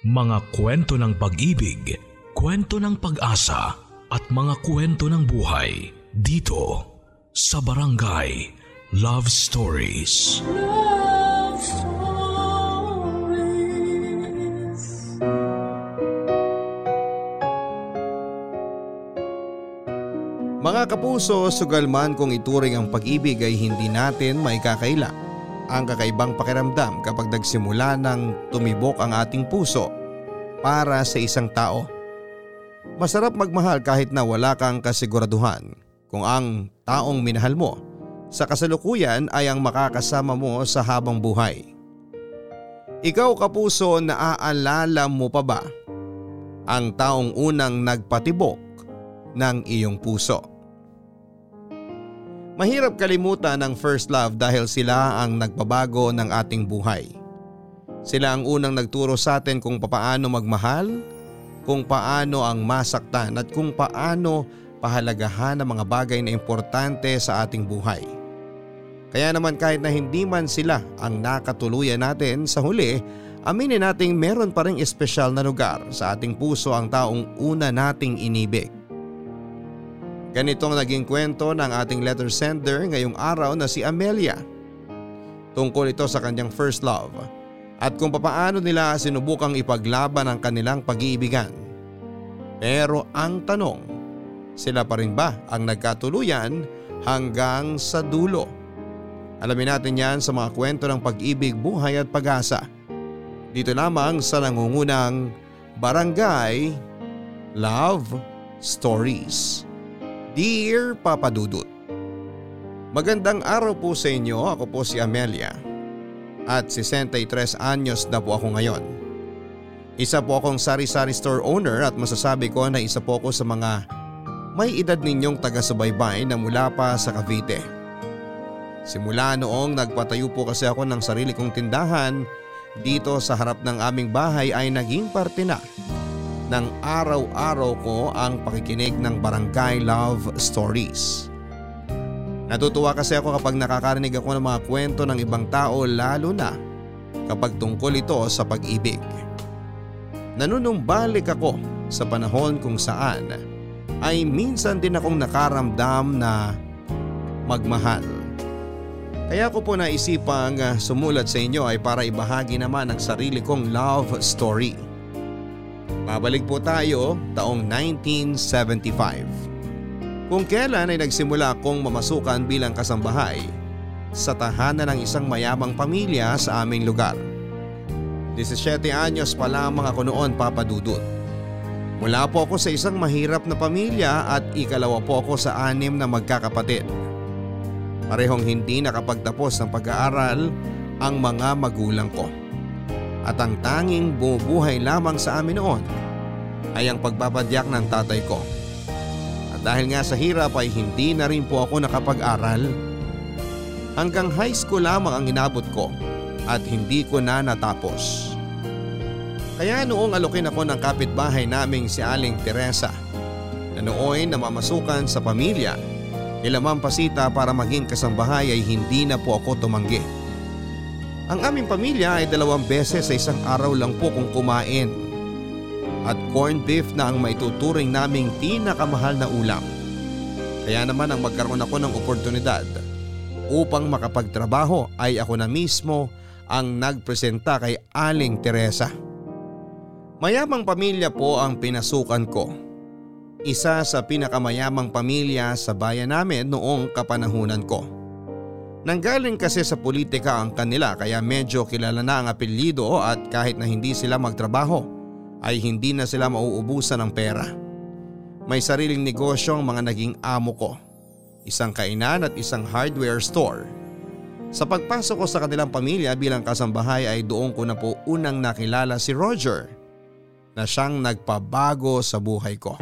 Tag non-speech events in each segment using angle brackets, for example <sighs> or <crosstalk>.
Mga kwento ng pag-ibig, kwento ng pag-asa at mga kwento ng buhay dito sa Barangay Love Stories. Love Stories. Mga kapuso, sugal man kung ituring ang pag-ibig ay hindi natin may kakaila. Ang kakaibang pakiramdam kapag nagsimula ng tumibok ang ating puso para sa isang tao. Masarap magmahal kahit na wala kang kasiguraduhan kung ang taong minahal mo sa kasalukuyan ay ang makakasama mo sa habang buhay. Ikaw kapuso, naaalala mo pa ba ang taong unang nagpatibok ng iyong puso? Mahirap kalimutan ang first love dahil sila ang nagbabago ng ating buhay. Sila ang unang nagturo sa atin kung papaano magmahal, kung paano ang masaktan at kung paano pahalagahan ang mga bagay na importante sa ating buhay. Kaya naman kahit na hindi man sila ang nakatuluyan natin sa huli, aminin nating meron pa rin espesyal na lugar sa ating puso ang taong una nating inibig. Ganitong naging kwento ng ating letter sender ngayong araw na si Amelia. Tungkol ito sa kanyang first love at kung papaano nila sinubukang ipaglaban ang kanilang pag-iibigan. Pero ang tanong, sila pa rin ba ang nagkatuluyan hanggang sa dulo? Alamin natin yan sa mga kwento ng pag-ibig, buhay at pag-asa. Dito lamang sa nangungunang Barangay Love Stories. Dear Papa Dudut Magandang araw po sa inyo, ako po si Amelia at 63 anyos na po ako ngayon. Isa po akong sari-sari store owner at masasabi ko na isa po ako sa mga may edad ninyong taga-subaybay na mula pa sa Cavite. Simula noong nagpatayo po kasi ako ng sarili kong tindahan dito sa harap ng aming bahay ay naging parte na ng araw-araw ko ang pakikinig ng Barangay Love Stories. Natutuwa kasi ako kapag nakakarinig ako ng mga kwento ng ibang tao lalo na kapag tungkol ito sa pag-ibig. Nanunumbalik ako sa panahon kung saan ay minsan din akong nakaramdam na magmahal. Kaya ko po naisipang sumulat sa inyo ay para ibahagi naman ang sarili kong love story. Babalik po tayo taong 1975. Kung kailan ay nagsimula akong mamasukan bilang kasambahay sa tahanan ng isang mayamang pamilya sa aming lugar. 17 anyos pa lamang ako noon papadudot. Mula po ako sa isang mahirap na pamilya at ikalawa po ako sa anim na magkakapatid. Parehong hindi nakapagtapos ng pag-aaral ang mga magulang ko. At ang tanging bumubuhay lamang sa amin noon ay ang pagbapadyak ng tatay ko. At dahil nga sa hirap ay hindi na rin po ako nakapag-aral. Hanggang high school lamang ang inabot ko at hindi ko na natapos. Kaya noong alokin ako ng kapitbahay naming si Aling Teresa na nooy namamasukan sa pamilya nila Ma'am Pasita para maging kasambahay ay hindi na po ako tumanggi. Ang aming pamilya ay dalawang beses sa isang araw lang po kung kumain. At corned beef na ang maituturing naming pinakamahal na ulam. Kaya naman ang magkaroon ako ng oportunidad upang makapagtrabaho ay ako na mismo ang nagpresenta kay Aling Teresa. Mayamang pamilya po ang pinasukan ko. Isa sa pinakamayamang pamilya sa bayan namin noong kapanahunan ko. Nanggaling kasi sa politika ang kanila kaya medyo kilala na ang apelyido at kahit na hindi sila magtrabaho ay hindi na sila mauubusan ng pera. May sariling negosyo ang mga naging amo ko. Isang kainan at isang hardware store. Sa pagpasok ko sa kanilang pamilya bilang kasambahay ay doon ko na po unang nakilala si Roger na siyang nagpabago sa buhay ko.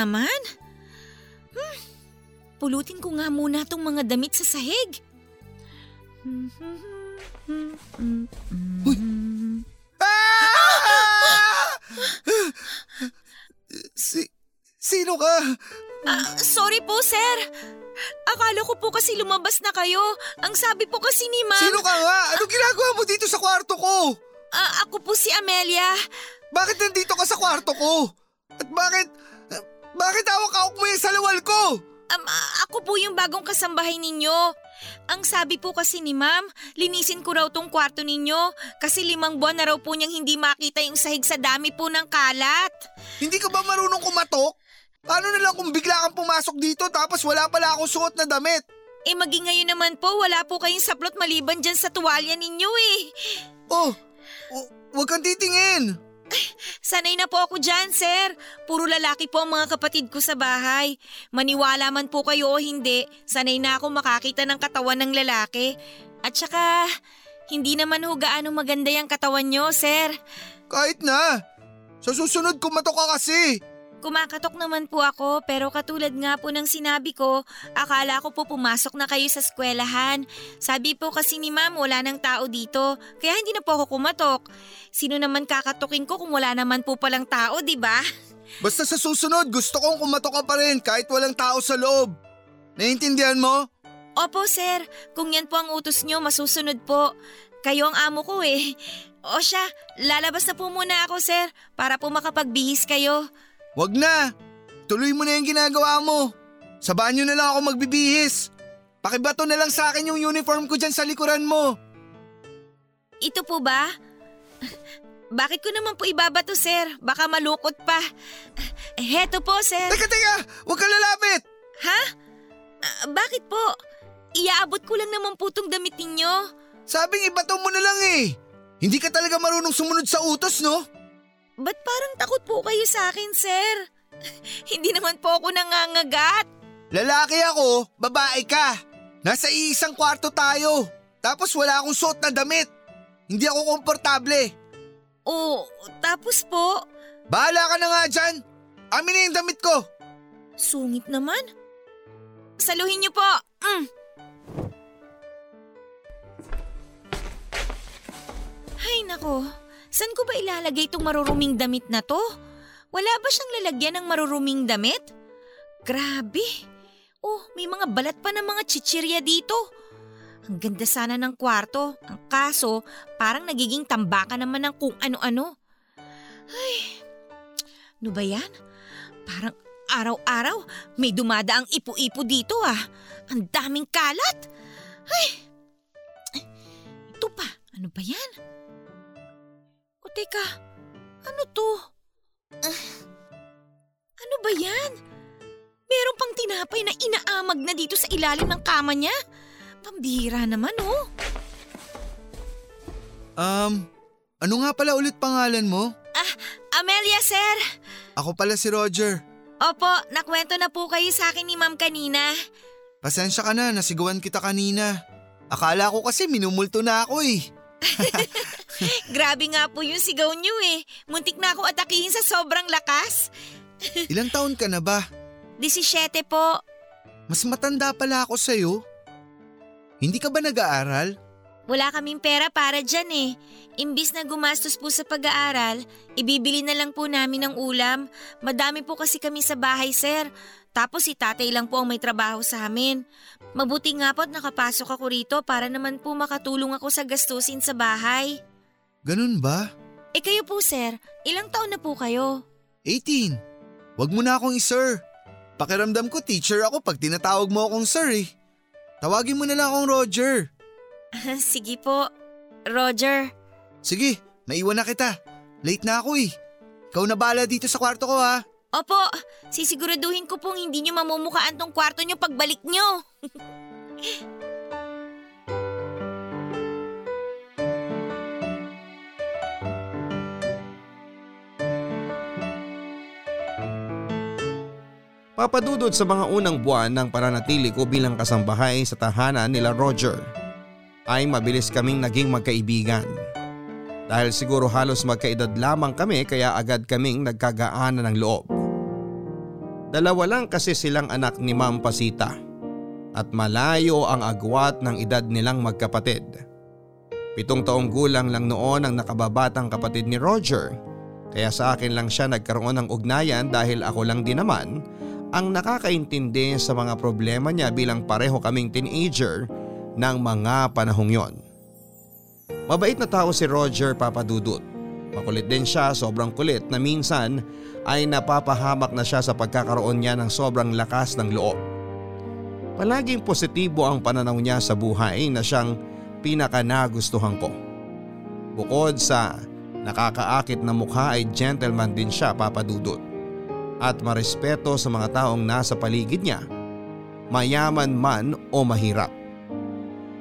Naman. Hmm, pulutin ko nga muna tong mga damit sa sahig. Uy! Ah! Si, sino ka? Ah, sorry po, sir. Akala ko po kasi lumabas na kayo. Ang sabi po kasi ni ma'am... Sino ka nga? Anong ginagawa mo dito sa kwarto ko? Ah, ako po si Amelia. Bakit nandito ka sa kwarto ko? At bakit, bakit hawak-hawak mo yung salawal ko? Um, ako po yung bagong kasambahay ninyo. Ang sabi po kasi ni ma'am, linisin ko raw tong kwarto ninyo kasi limang buwan na raw po niyang hindi makita yung sahig sa dami po ng kalat. Hindi ka ba marunong kumatok? Paano na lang kung bigla kang pumasok dito tapos wala pala akong suot na damit? Eh maging ngayon naman po, wala po kayong saplot maliban dyan sa tuwalya ninyo eh. Oh, oh wag kang titingin. Sanay na po ako dyan, sir. Puro lalaki po ang mga kapatid ko sa bahay. Maniwala man po kayo o hindi, sanay na ako makakita ng katawan ng lalaki. At saka, hindi naman ho gaano maganda yung katawan nyo, sir. Kahit na. Sa susunod kumatok ka kasi. Kumakatok naman po ako pero katulad nga po ng sinabi ko, akala ko po pumasok na kayo sa eskwelahan. Sabi po kasi ni ma'am wala nang tao dito, kaya hindi na po ako kumatok. Sino naman kakatukin ko kung wala naman po palang tao, di ba? Basta sa susunod gusto kong kumatok ka pa rin kahit walang tao sa loob. Naiintindihan mo? Opo sir, kung yan po ang utos nyo, masusunod po. Kayo ang amo ko eh. O siya, lalabas na po muna ako sir para po makapagbihis kayo. Wag na. Tuloy mo na yung ginagawa mo. Sa banyo na lang ako magbibihis. Pakibato na lang sa akin yung uniform ko dyan sa likuran mo. Ito po ba? <laughs> Bakit ko naman po ibabato, sir? Baka malukot pa. Heto po, sir. Teka, teka! Huwag ka lalapit! Ha? Ah, bakit po? Iaabot ko lang naman po tong damit ninyo. Sabing ibato mo na lang eh. Hindi ka talaga marunong sumunod sa utos, no? Ba't parang takot po kayo sa akin, sir? <laughs> Hindi naman po ako nangangagat. Lalaki ako, babae ka. Nasa iisang kwarto tayo. Tapos wala akong suot na damit. Hindi ako komportable. Oh, tapos po, Bahala ka na nga dyan. Amin na yung damit ko. sungit naman. Saluhin niyo po. Mm. Ay nako, saan ko ba ilalagay itong maruruming damit na to? Wala ba siyang lalagyan ng maruruming damit? Grabe. Oh, may mga balat pa ng mga chichirya dito. Ang ganda sana ng kwarto. Ang kaso, parang nagiging tambakan naman ng kung ano-ano. Ay, <tsk> ano ba yan? Parang araw-araw may dumadaang ipo-ipo dito ah. Ang daming kalat. Ay, <tsk> ito pa. Ano ba yan? O teka, ano to? Ah, ano ba yan? Meron pang tinapay na inaamag na dito sa ilalim ng kama niya. Pambihira naman oh. Um, ano nga pala ulit pangalan mo? Amelia, sir. Ako pala si Roger. Opo, nakwento na po kayo sa akin ni ma'am kanina. Pasensya ka na, nasigawan kita kanina. Akala ko kasi minumulto na ako eh. <laughs> Grabe nga po yung sigaw niyo eh. Muntik na ako atakihin sa sobrang lakas. <laughs> Ilang taon ka na ba? 17 po. Mas matanda pala ako sa'yo. Hindi ka ba nag-aaral? Wala kaming pera para dyan eh. Imbis na gumastos po sa pag-aaral, ibibili na lang po namin ng ulam. Madami po kasi kami sa bahay, sir. Tapos si tatay lang po ang may trabaho sa amin. Mabuti nga po at nakapasok ako rito para naman po makatulong ako sa gastusin sa bahay. Ganun ba? Eh kayo po, sir, ilang taon na po kayo? 18. Huwag mo na akong i-sir. Pakiramdam ko teacher ako pag tinatawag mo akong sir eh. Tawagin mo na lang akong Roger. Sige po, Roger. Sige, naiwan na kita. Late na ako eh. Ikaw na bala dito sa kwarto ko ha. Opo, sisiguraduhin ko pong hindi nyo mamumukaan tong kwarto nyo pagbalik nyo. <laughs> Papadudod sa mga unang buwan ng pananatili ko bilang kasambahay sa tahanan nila Roger ay mabilis kaming naging magkaibigan. Dahil siguro halos magkaedad lamang kami kaya agad kaming nagkagaanan ng loob. Dalawa lang kasi silang anak ni Ma'am Pasita at malayo ang agwat ng edad nilang magkapatid. Pitong taong gulang lang noon ang nakababatang kapatid ni Roger kaya sa akin lang siya nagkaroon ng ugnayan dahil ako lang din naman ang nakakaintindi sa mga problema niya bilang pareho kaming teenager ng mga panahong yon. Mabait na tao si Roger Papadudut. Makulit din siya, sobrang kulit na minsan ay napapahamak na siya sa pagkakaroon niya ng sobrang lakas ng loob. Palaging positibo ang pananaw niya sa buhay na siyang pinakanagustuhan ko. Bukod sa nakakaakit na mukha ay gentleman din siya papadudot at marespeto sa mga taong nasa paligid niya, mayaman man o mahirap.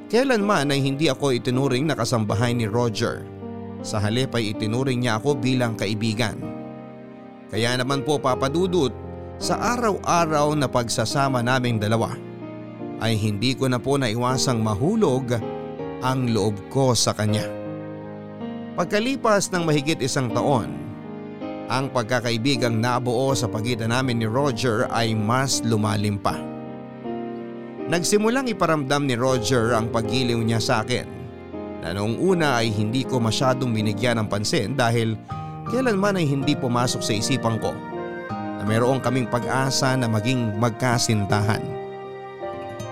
Kailanman ay hindi ako itinuring na kasambahay ni Roger. Sa halip ay itinuring niya ako bilang kaibigan. Kaya naman po papadudot sa araw-araw na pagsasama naming dalawa ay hindi ko na po naiwasang mahulog ang loob ko sa kanya. Pagkalipas ng mahigit isang taon, ang pagkakaibigang nabuo sa pagitan namin ni Roger ay mas lumalim pa. Nagsimulang iparamdam ni Roger ang paggiliw niya sa akin na noong una ay hindi ko masyadong binigyan ng pansin dahil kailanman ay hindi pumasok sa isipan ko na mayroong kaming pag-asa na maging magkasintahan.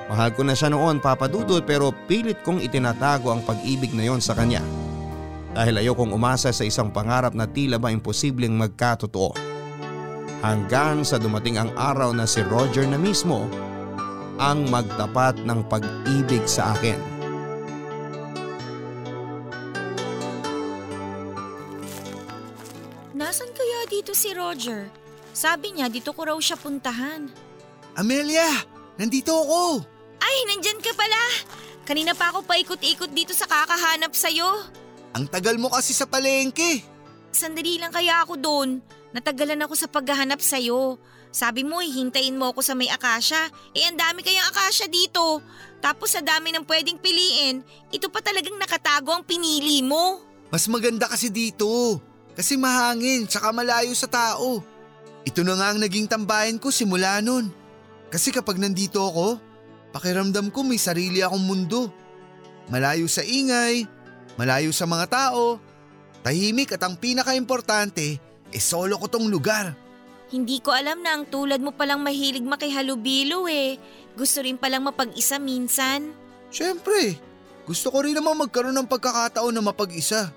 Mahal ko na siya noon papadudod pero pilit kong itinatago ang pag-ibig na yon sa kanya dahil ayokong umasa sa isang pangarap na tila ba imposibleng magkatotoo. Hanggang sa dumating ang araw na si Roger na mismo ang magtapat ng pag-ibig sa akin. Roger? Sabi niya dito ko raw siya puntahan. Amelia, nandito ako. Ay, nandyan ka pala. Kanina pa ako paikot-ikot dito sa kakahanap sa'yo. Ang tagal mo kasi sa palengke. Sandali lang kaya ako doon. Natagalan ako sa paghahanap sa'yo. Sabi mo, hintayin mo ako sa may akasya. Eh, ang dami kayang akasya dito. Tapos sa dami ng pwedeng piliin, ito pa talagang nakatago ang pinili mo. Mas maganda kasi dito. Kasi mahangin, tsaka malayo sa tao. Ito na nga ang naging tambayan ko simula nun. Kasi kapag nandito ako, pakiramdam ko may sarili akong mundo. Malayo sa ingay, malayo sa mga tao, tahimik at ang pinaka-importante, eh solo ko tong lugar. Hindi ko alam na ang tulad mo palang mahilig makihalubilo eh. Gusto rin palang mapag-isa minsan. Siyempre, gusto ko rin naman magkaroon ng pagkakataon na mapag-isa.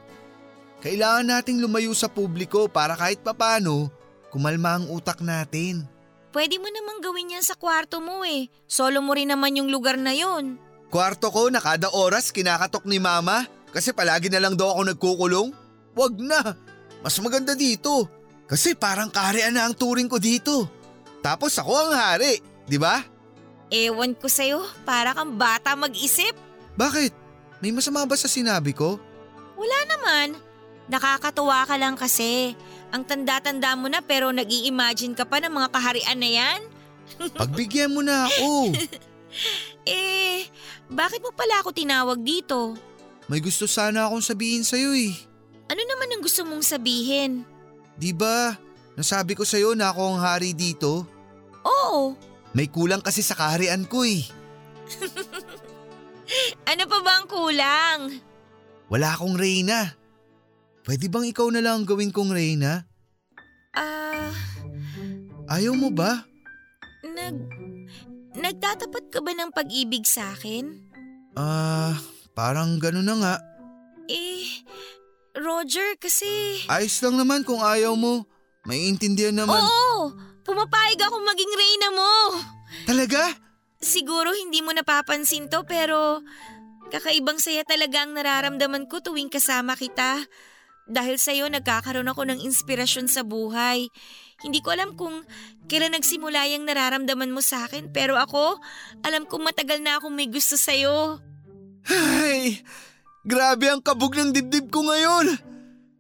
Kailangan nating lumayo sa publiko para kahit papano, kumalma ang utak natin. Pwede mo namang gawin yan sa kwarto mo eh. Solo mo rin naman yung lugar na yon. Kwarto ko na kada oras kinakatok ni mama kasi palagi na lang daw ako nagkukulong. Wag na, mas maganda dito. Kasi parang kaharian na ang turing ko dito. Tapos ako ang hari, di ba? Ewan ko sa'yo, para kang bata mag-isip. Bakit? May masama ba sa sinabi ko? Wala naman. Nakakatuwa ka lang kasi. Ang tanda-tanda mo na pero nag-i-imagine ka pa ng mga kaharian na yan? <laughs> Pagbigyan mo na ako. <laughs> Eh, bakit mo pala ako tinawag dito? May gusto sana akong sabihin sa'yo eh. Ano naman ang gusto mong sabihin? Di ba? Nasabi ko sa'yo na ako ang hari dito. Oo. May kulang kasi sa kaharian ko eh. <laughs> Ano pa ba ang kulang? Wala akong reyna. Pwede bang ikaw na lang ang gawin kong reyna? Ah, Ayaw mo ba? nag... Nagtatapat ka ba ng pag-ibig sa akin? Ah, parang gano'n na nga. Eh, Roger kasi... Ayos lang naman kung ayaw mo. Maiintindihan naman. Oo! Pumapayag ako maging reyna mo! Talaga? Siguro hindi mo napapansin to pero kakaibang saya talaga ang nararamdaman ko tuwing kasama kita. Dahil sa'yo nagkakaroon ako ng inspirasyon sa buhay. Hindi ko alam kung kailan nagsimula yung nararamdaman mo sa akin pero ako, alam kong matagal na akong may gusto sa'yo. Ay, grabe ang kabog ng dibdib ko ngayon.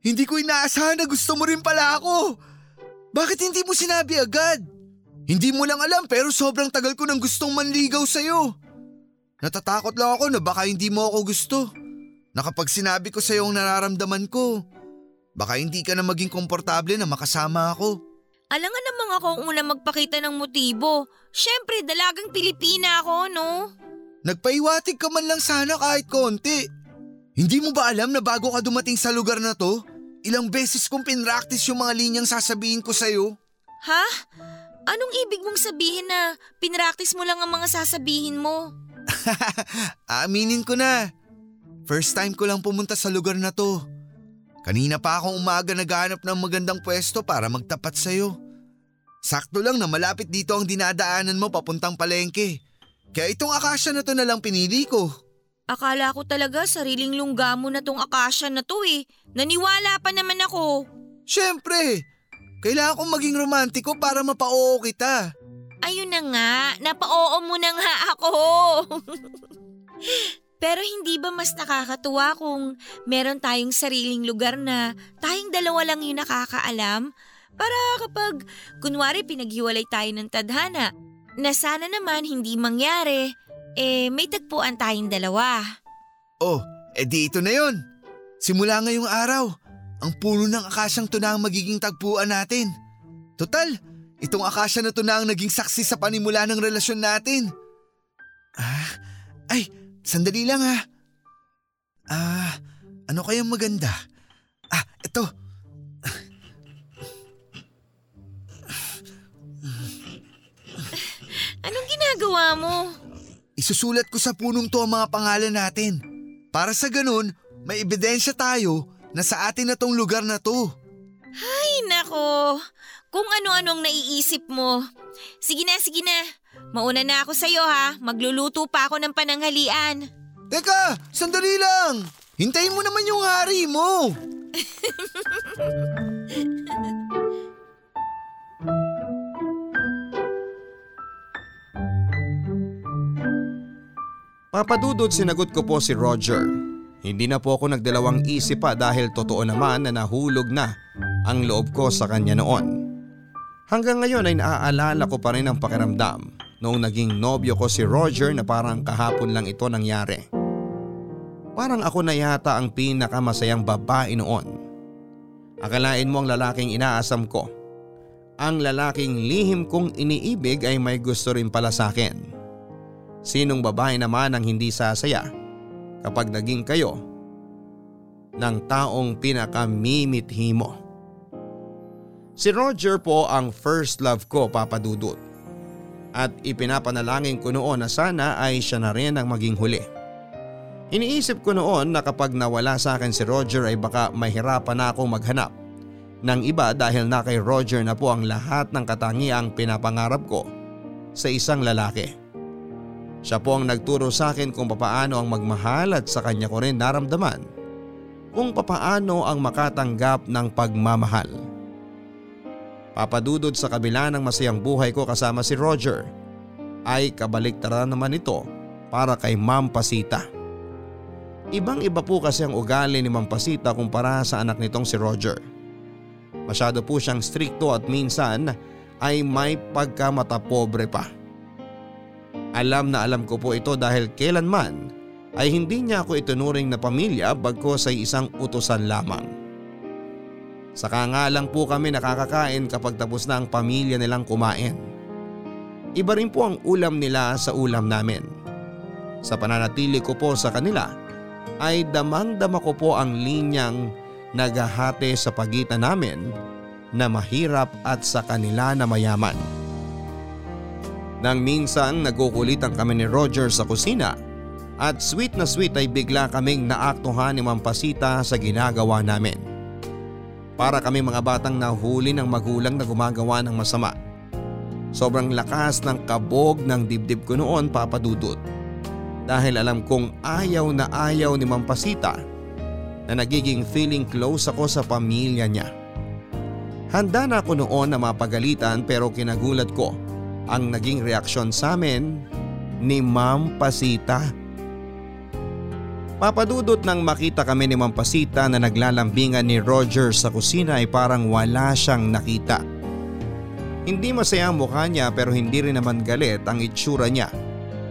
Hindi ko inaasahan na gusto mo rin pala ako. Bakit hindi mo sinabi agad? Hindi mo lang alam pero sobrang tagal ko nang gustong manligaw sa'yo. Natatakot lang ako na baka hindi mo ako gusto. Na kapag sinabi ko sa'yo ang nararamdaman ko, baka hindi ka na maging komportable na makasama ako. Alangan namang ako ang una magpakita ng motibo. Siyempre, dalagang Pilipina ako, no? Nagpaiwatig ka man lang sana kahit konti. Hindi mo ba alam na bago ka dumating sa lugar na to, ilang beses kong pinractice yung mga linyang sasabihin ko sa'yo? Ha? Anong ibig mong sabihin na pinractice mo lang ang mga sasabihin mo? <laughs> Aaminin ko na. First time ko lang pumunta sa lugar na to. Kanina pa akong umaga naghahanap ng magandang pwesto para magtapat sa'yo. Sakto lang na malapit dito ang dinadaanan mo papuntang palengke. Kaya itong akasya na to na lang pinili ko. Akala ko talaga sariling lungga mo na tong akasya na to eh. Naniwala pa naman ako. Siyempre, kailangan kong maging romantiko para mapa-oo kita. Ayun na nga, napa-oo mo na nga ako. <laughs> Pero hindi ba mas nakakatuwa kung meron tayong sariling lugar na tayong dalawa lang yung nakakaalam? Para kapag kunwari pinaghiwalay tayo ng tadhana, na sana naman hindi mangyari, eh may tagpuan tayong dalawa. Oh, edi ito na yon. Simula ngayong araw, ang puno ng akasyang to na ang magiging tagpuan natin. Total, itong akasya na to na ang naging saksi sa panimula ng relasyon natin. Ah, ay, sandali lang ha. Ah, ano kayang maganda? Ah, ito. Anong ginagawa mo? Isusulat ko sa punong to ang mga pangalan natin. Para sa ganun, may ebidensya tayo na sa atin na tong lugar na to. Ay nako, kung ano-anong naiisip mo. Sige na, sige na. Mauna na ako sa'yo ha, magluluto pa ako ng pananghalian. Teka, sandali lang. Hintayin mo naman yung hari mo. <laughs> Papadudod sinagot ko po si Roger. Hindi na po ako nagdalawang isip pa dahil totoo naman na nahulog na ang loob ko sa kanya noon. Hanggang ngayon ay naaalala ko pa rin ang pakiramdam noong naging nobyo ko si Roger na parang kahapon lang ito nangyari. Parang ako na yata ang pinakamasayang babae noon. Akalain mo ang lalaking inaasam ko. Ang lalaking lihim kong iniibig ay may gusto rin pala sa akin. Sinong babae naman ang hindi sasaya kapag naging kayo ng taong pinakamimithi mo? Si Roger po ang first love ko papadudot. At ipinapanalangin ko noon na sana ay siya na rin ang maging huli. Iniisip ko noon na kapag nawala sa akin si Roger ay baka mahirapan na akong maghanap ng iba dahil na kay Roger na po ang lahat ng katangiang pinapangarap ko sa isang lalaki. Siya po ang nagturo sa akin kung papaano ang magmahal at sa kanya ko rin naramdaman kung papaano ang makatanggap ng pagmamahal. Papadudod sa kabila ng masayang buhay ko kasama si Roger ay kabaliktaran naman ito para kay Ma'am Pasita. Ibang iba po kasi ang ugali ni Ma'am Pasita kumpara sa anak nitong si Roger. Masyado po siyang strikto at minsan ay may pagkamatapobre pa. Alam na alam ko po ito dahil kailanman ay hindi niya ako itunuring na pamilya bagkos ay isang utosan lamang. Saka nga lang po kami nakakakain kapag tapos na ang pamilya nilang kumain. Iba rin po ang ulam nila sa ulam namin. Sa pananatili ko po sa kanila ay damang-dama ko po ang linyang naghahati sa pagitan namin na mahirap at sa kanila na mayaman. Nang minsan nagkukulitan kami ni Roger sa kusina at sweet na sweet ay bigla kaming naaktuhan ni Mampasita sa ginagawa namin. Para kami mga batang nahuli ng magulang na gumagawa ng masama. Sobrang lakas ng kabog ng dibdib ko noon papadudot. Dahil alam kong ayaw na ayaw ni Mampasita na nagiging feeling close ako sa pamilya niya. Handa na ako noon na mapagalitan pero kinagulat ko ang naging reaksyon sa amin ni Ma'am Pasita. Papadudot nang makita kami ni Ma'am Pasita na naglalambingan ni Roger sa kusina ay parang wala siyang nakita. Hindi masaya ang mukha niya pero hindi rin naman galit ang itsura niya.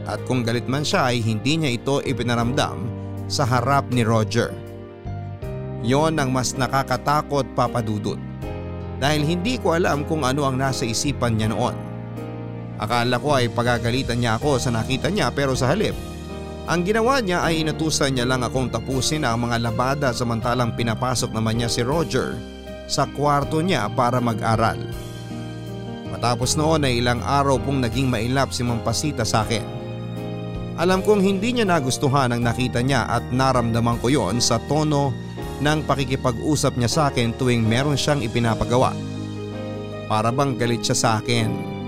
At kung galit man siya ay hindi niya ito ipinaramdam sa harap ni Roger. Yon ang mas nakakatakot papadudot. dahil hindi ko alam kung ano ang nasa isipan niya noon. Akala ko ay pagagalitan niya ako sa nakita niya pero sa halip, ang ginawa niya ay inutusan niya lang akong tapusin ang mga labada samantalang pinapasok naman niya si Roger sa kwarto niya para mag-aral. Matapos noon ay ilang araw pong naging mailap si Mampasita sa akin. Alam kong hindi niya nagustuhan ang nakita niya at naramdaman ko yon sa tono ng pakikipag-usap niya sa akin tuwing meron siyang ipinapagawa. Para bang galit siya sa akin.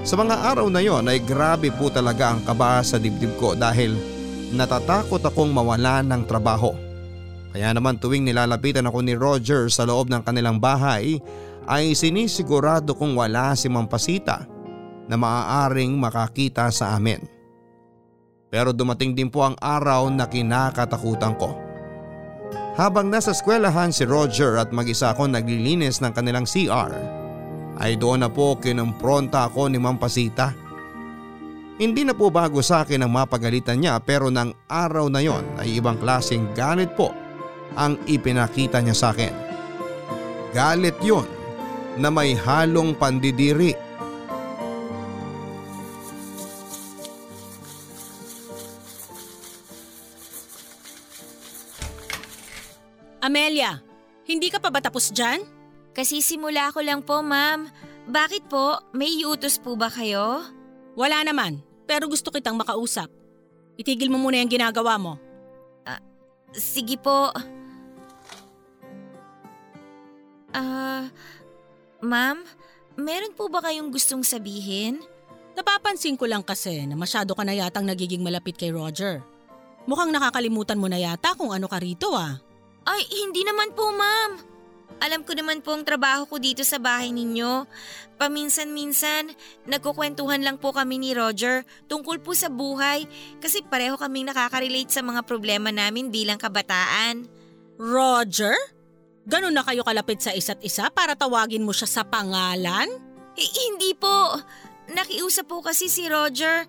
Sa mga araw na yon ay grabe po talaga ang kaba sa dibdib ko dahil natatakot akong mawalan ng trabaho. Kaya naman tuwing nilalapitan ako ni Roger sa loob ng kanilang bahay ay sinisigurado kong wala si Mampasita na maaaring makakita sa amin. Pero dumating din po ang araw na kinakatakutan ko. Habang nasa eskwelahan si Roger at mag-isa ako naglilinis ng kanilang CR, ay doon na po kinumpronta ako ni Mampasita. Hindi na po bago sa akin ang mapagalitan niya pero ng araw na yon ay ibang klaseng galit po ang ipinakita niya sa akin. Galit yon na may halong pandidiri. Amelia, hindi ka pa ba tapos dyan? Kasi simula ko lang po ma'am. Bakit po? May iutos po ba kayo? Wala naman, pero gusto kitang makausap. Itigil mo muna yung ginagawa mo. Sige po. Ah, ma'am, meron po ba kayong gustong sabihin? Napapansin ko lang kasi na masyado ka na yatang nagiging malapit kay Roger. Mukhang nakakalimutan mo na yata kung ano ka rito ah. Ay, hindi naman po ma'am. Alam ko naman po ang trabaho ko dito sa bahay ninyo. Paminsan-minsan, nagkukwentuhan lang po kami ni Roger tungkol po sa buhay kasi pareho kaming nakaka-relate sa mga problema namin bilang kabataan. Roger? Ganun na kayo kalapit sa isa't isa para tawagin mo siya sa pangalan? Eh, hindi po. Nakiusap po kasi si Roger,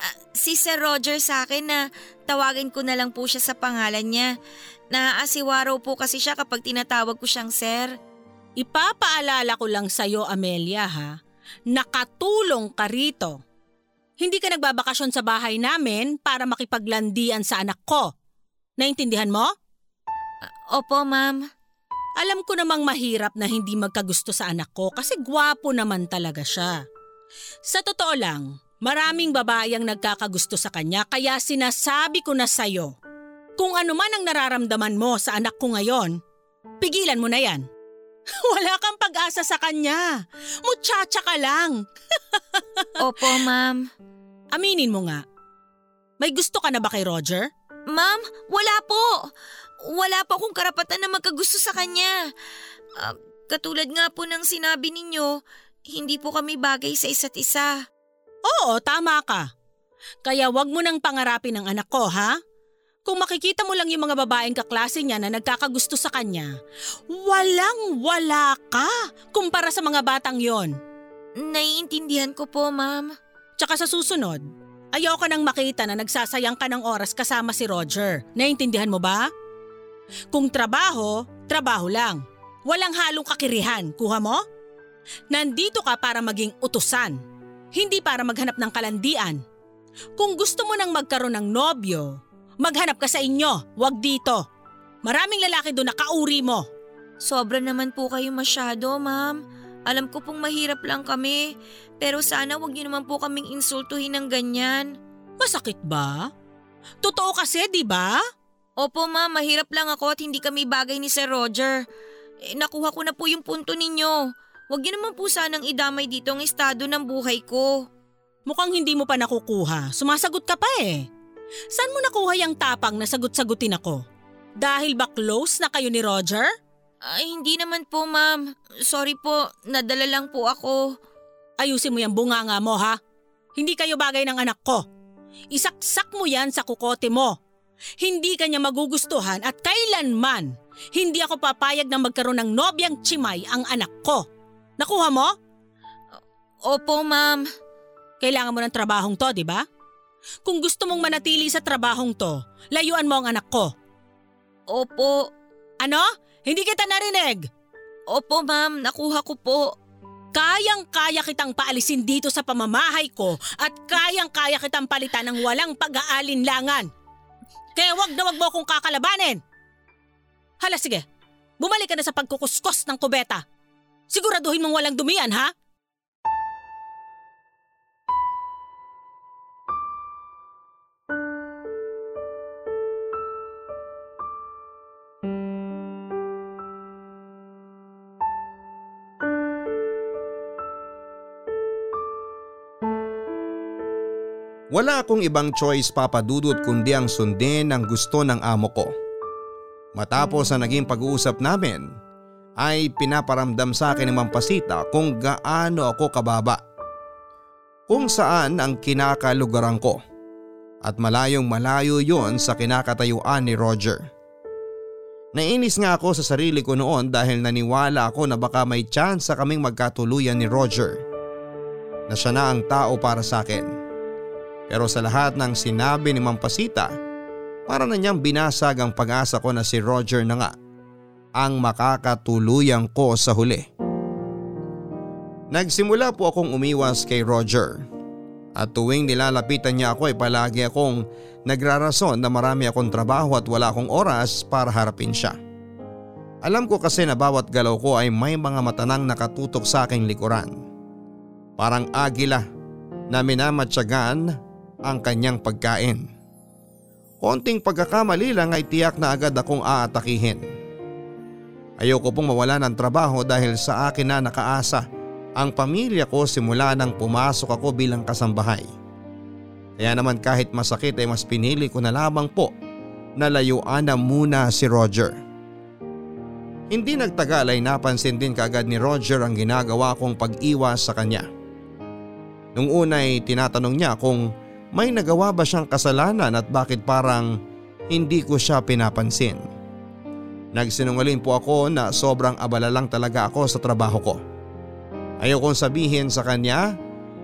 ah, si Sir Roger sa akin na tawagin ko na lang po siya sa pangalan niya. Naaasiwa raw po kasi siya kapag tinatawag ko siyang Sir. Ipapaalala ko lang sa'yo, Amelia ha, nakatulong ka rito. Hindi ka nagbabakasyon sa bahay namin para makipaglandian sa anak ko. Naintindihan mo? Opo, ma'am. Alam ko namang mahirap na hindi magkagusto sa anak ko kasi gwapo naman talaga siya. Sa totoo lang, maraming babae ang nagkakagusto sa kanya kaya sinasabi ko na sa'yo. Kung ano man ang nararamdaman mo sa anak ko ngayon, pigilan mo na yan. <laughs> Wala kang pag-asa sa kanya. Muchacha ka lang. <laughs> Opo, ma'am. Aminin mo nga. May gusto ka na ba kay Roger? Ma'am, wala po. Wala po akong karapatan na magkagusto sa kanya. Ah, katulad nga po ng sinabi ninyo, hindi po kami bagay sa isa't isa. Oo, tama ka. Kaya wag mo nang pangarapin ang anak ko, ha? Kung makikita mo lang yung mga babaeng kaklase niya na nagkakagusto sa kanya, walang wala ka kumpara sa mga batang yon. Naiintindihan ko po, ma'am. Tsaka sa susunod, ayoko nang makita na nagsasayang ka ng oras kasama si Roger. Naintindihan mo ba? Kung trabaho, trabaho lang. Walang halong kakirihan, kuha mo? Nandito ka para maging utusan, hindi para maghanap ng kalandian. Kung gusto mo nang magkaroon ng nobyo, maghanap ka sa inyo, wag dito. Maraming lalaki doon na kauri mo. Sobra naman po kayo masyado, ma'am. Alam ko pong mahirap lang kami, pero sana wag niyo naman po kaming insultuhin ng ganyan. Masakit ba? Totoo kasi, di ba? Opo, ma'am, mahirap lang ako at hindi kami bagay ni Sir Roger. Eh, nakuha ko na po yung punto ninyo. Huwag niyo naman po sanang idamay dito ang estado ng buhay ko. Mukhang hindi mo pa nakukuha. Sumasagot ka pa eh. Saan mo nakuha yung tapang na sagot-sagutin ako? Dahil ba close na kayo ni Roger? Ay, hindi naman po, ma'am. Sorry po, nadala lang po ako. Ayusin mo yung bunganga mo ha. Hindi kayo bagay ng anak ko. Isaksak mo yan sa kukote mo. Hindi kanya magugustuhan at kailanman hindi ako papayag na magkaroon ng nobyang chimay ang anak ko. Nakuha mo? Opo, ma'am. Kailangan mo ng trabahong to, di ba? Kung gusto mong manatili sa trabahong to, layuan mo ang anak ko. Opo. Ano? Hindi kita narinig. Opo ma'am, nakuha ko po. Kayang-kaya kitang paalisin dito sa pamamahay ko at kayang-kaya kitang palitan ng walang pag-aalinlangan. Kaya wag na wag mo akong kakalabanin. Hala sige, bumalik ka na sa pagkukuskos ng kubeta. Siguraduhin mong walang dumiyan ha? Wala akong ibang choice papadudot kundi ang sundin ang gusto ng amo ko. Matapos ang naging pag-uusap namin, ay pinaparamdam sa akin ni Mampasita kung gaano ako kababa. Kung saan ang kinakalugaran ko. At malayong malayo yon sa kinakatayuan ni Roger. Nainis nga ako sa sarili ko noon dahil naniwala ako na baka may chance sa kaming magkatuluyan ni Roger. Na siya na ang tao para sa akin. Pero sa lahat ng sinabi ni Mampasita, para na niyang binasag ang pag-asa ko na si Roger na nga ang makakatuluyan ko sa huli. Nagsimula po akong umiwas kay Roger at tuwing nilalapitan niya ako ay palagi akong nagrarason na marami akong trabaho at wala akong oras para harapin siya. Alam ko kasi na bawat galaw ko ay may mga matanang nakatutok sa aking likuran. Parang agila na minamatsagan ang kanyang pagkain. Konting pagkakamali lang ay tiyak na agad akong aatakihin. Ayoko pong mawala ng trabaho dahil sa akin na nakaasa ang pamilya ko simula nang pumasok ako bilang kasambahay. Kaya naman kahit masakit ay mas pinili ko na lamang po na layuan na muna si Roger. Hindi nagtagal ay napansin din kaagad ni Roger ang ginagawa kong pag-iwas sa kanya. Nung una ay tinatanong niya kung may nagawa ba siyang kasalanan at bakit parang hindi ko siya pinapansin. Nagsinungaling po ako na sobrang abala lang talaga ako sa trabaho ko. Ayaw kong sabihin sa kanya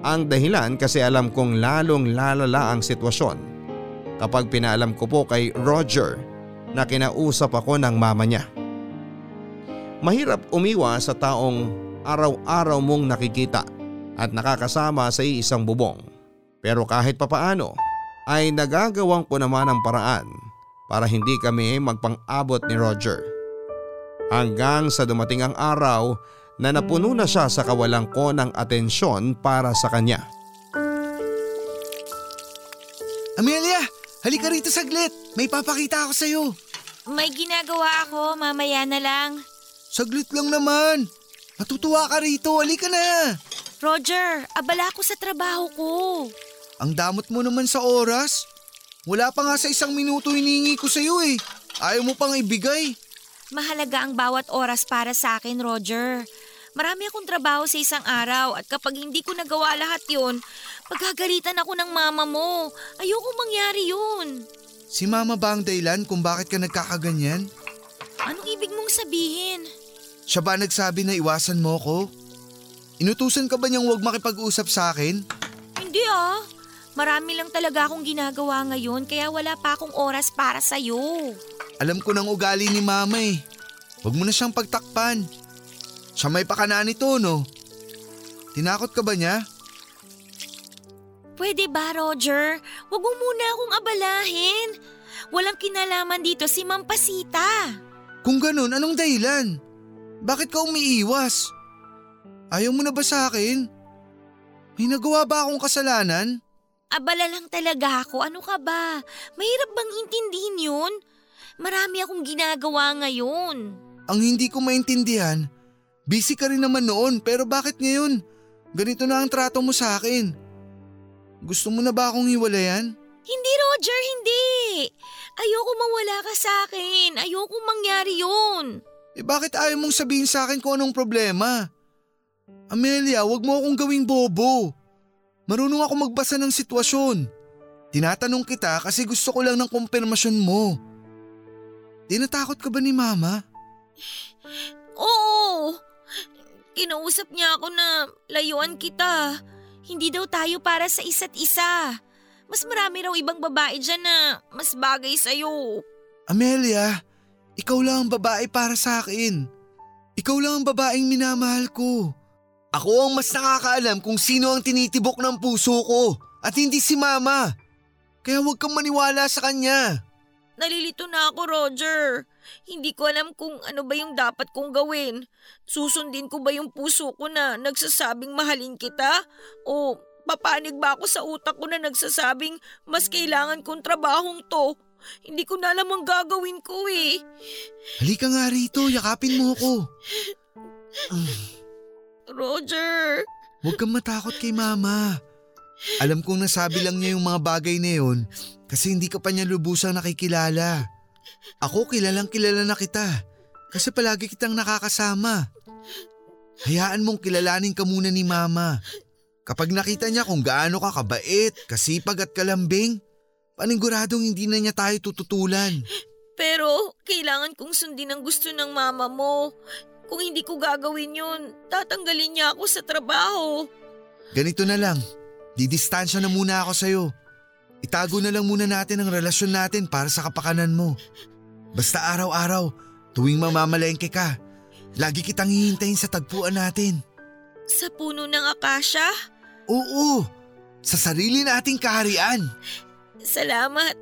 ang dahilan kasi alam kong lalong lalala ang sitwasyon kapag pinaalam ko po kay Roger na kinausap ako ng mama niya. Mahirap umiwa sa taong araw-araw mong nakikita at nakakasama sa isang bubong. Pero kahit papaano ay nagagawang ko naman ang paraan para hindi kami magpang-abot ni Roger. Hanggang sa dumating ang araw na napuno na siya sa kawalang ko ng atensyon para sa kanya. Amelia, halika rito saglit. May papakita ako sa'yo. May ginagawa ako, mamaya na lang. Saglit lang naman. Matutuwa ka rito, halika na. Roger, abala ko sa trabaho ko. Ang damot mo naman sa oras. Wala pa nga sa isang minuto hiningi ko sa'yo eh. Ayaw mo pang ibigay. Mahalaga ang bawat oras para sa akin, Roger. Marami akong trabaho sa isang araw at kapag hindi ko nagawa lahat yon, pagkagalitan ako ng mama mo. Ayoko mangyari yun. Si mama ba ang dahilan kung bakit ka nagkakaganyan? Anong ibig mong sabihin? Siya ba nagsabi na iwasan mo ko? Inutusan ka ba niyang huwag makipag-usap sa akin? Hindi ah. Marami lang talaga akong ginagawa ngayon kaya wala pa akong oras para sa'yo. Alam ko ng ugali ni mama eh. Huwag mo na siyang pagtakpan. Siya may pakana nito no? Tinakot ka ba niya? Pwede ba, Roger? Huwag mo muna akong abalahin. Walang kinalaman dito si Mampasita. Kung ganun, anong dahilan? Bakit ka umiiwas? Ayaw mo na ba sa akin? May nagawa ba akong kasalanan? Abala lang talaga ako. Ano ka ba? Mahirap bang intindihin yun? Marami akong ginagawa ngayon. Ang hindi ko maintindihan, busy ka rin naman noon pero bakit ngayon? Ganito na ang trato mo sa akin. Gusto mo na ba akong hiwalayan? Hindi, Roger, hindi. Ayoko mawala ka sa akin. Ayoko mangyari yun. Eh bakit ayaw mong sabihin sa akin kung anong problema? Amelia, wag mo akong gawing bobo. Marunong ako magbasa ng sitwasyon. Tinatanong kita kasi gusto ko lang ng kumpirmasyon mo. Tinatakot ka ba ni mama? Oo. Kinausap niya ako na layuan kita. Hindi daw tayo para sa isa't isa. Mas marami raw ibang babae dyan na mas bagay sa'yo. Amelia, ikaw lang ang babae para sa akin. Ikaw lang ang babaeng minamahal ko. Ako ang mas nakakaalam kung sino ang tinitibok ng puso ko at hindi si mama. Kaya huwag kang maniwala sa kanya. Nalilito na ako, Roger. Hindi ko alam kung ano ba yung dapat kong gawin. Susundin ko ba yung puso ko na nagsasabing mahalin kita? O papanig ba ako sa utak ko na nagsasabing mas kailangan kong trabahong to? Hindi ko na alam ang gagawin ko eh. Halika nga rito, yakapin mo ako. <laughs> Roger, Huwag kang matakot kay mama. Alam kong nasabi lang niya yung mga bagay na yun kasi hindi ka pa niya lubusang nakikilala. Ako kilalang kilala na kita kasi palagi kitang nakakasama. Hayaan mong kilalanin ka muna ni mama. Kapag nakita niya kung gaano ka kabait, kasipag at kalambing, paniguradong hindi na niya tayo tututulan. pero kailangan kong sundin ang gusto ng mama mo. Kung hindi ko gagawin yun, tatanggalin niya ako sa trabaho. Ganito na lang, didistansya na muna ako sa'yo. Itago na lang muna natin ang relasyon natin para sa kapakanan mo. Basta araw-araw, tuwing mamamalengke ka, lagi kitang hihintayin sa tagpuan natin. Sa puno ng akasya? Oo, sa sarili nating kaharian. Salamat.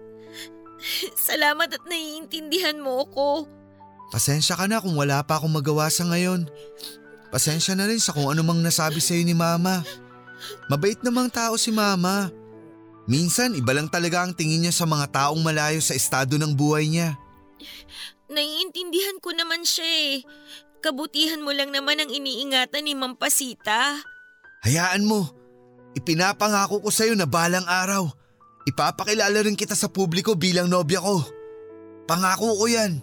Salamat at naiintindihan mo ako. Pasensya ka na kung wala pa akong magawa sa ngayon. Pasensya na rin sa kung anumang nasabi sa'yo ni Mama. Mabait namang tao si Mama. Minsan iba lang talaga ang tingin niya sa mga taong malayo sa estado ng buhay niya. Naiintindihan ko naman siya eh. Kabutihan mo lang naman ang iniingatan ni Mampasita. Hayaan mo. Ipinapangako ko sa'yo na balang araw. Ipapakilala rin kita sa publiko bilang nobya ko. Pangako ko yan.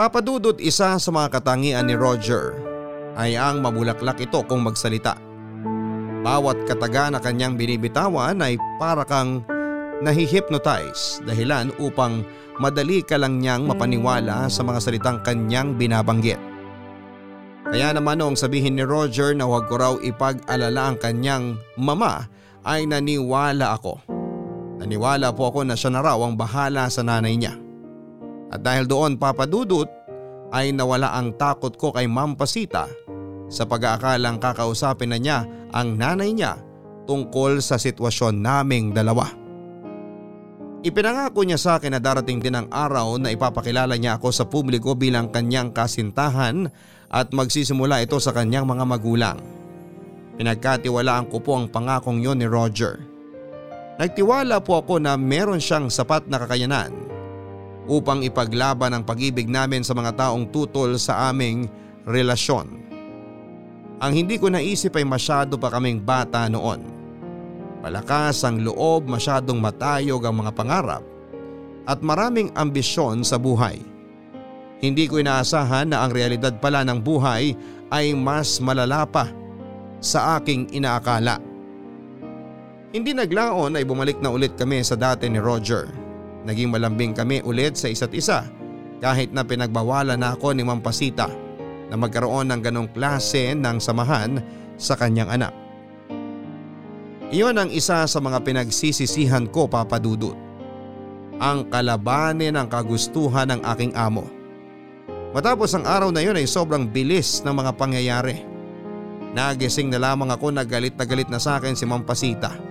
Papadudot isa sa mga katangian ni Roger ay ang mamulaklak ito kung magsalita. Bawat kataga na kanyang binibitawan ay para kang nahihipnotize dahilan upang madali ka lang niyang mapaniwala sa mga salitang kanyang binabanggit. Kaya naman noong sabihin ni Roger na huwag ko raw ipag-alala ang kanyang mama ay naniwala ako. Naniwala po ako na siya na raw ang bahala sa nanay niya. At dahil doon papadudot ay nawala ang takot ko kay Ma'am Pasita sa pag-aakalang kakausapin na niya ang nanay niya tungkol sa sitwasyon naming dalawa. Ipinangako niya sa akin na darating din ang araw na ipapakilala niya ako sa publiko bilang kanyang kasintahan at magsisimula ito sa kanyang mga magulang. Pinagkatiwalaan ko po ang pangakong yon ni Roger. Nagtiwala po ako na meron siyang sapat na kakayanan upang ipaglaban ang pag-ibig namin sa mga taong tutol sa aming relasyon. Ang hindi ko naisip ay masyado pa kaming bata noon. Malakas ang loob, masyadong matayog ang mga pangarap at maraming ambisyon sa buhay. Hindi ko inaasahan na ang realidad pala ng buhay ay mas malala pa sa aking inaakala. Hindi naglaon ay bumalik na ulit kami sa dati ni Roger. Naging malambing kami ulit sa isa't isa kahit na pinagbawalan na ako ni Mampasita na magkaroon ng ganong klase ng samahan sa kanyang anak. Iyon ang isa sa mga pinagsisisihan ko papadudot. Ang kalabanin ang kagustuhan ng aking amo. Matapos ang araw na yun ay sobrang bilis ng mga pangyayari. Nagising na lamang ako na galit na galit na sa akin si Mampasita.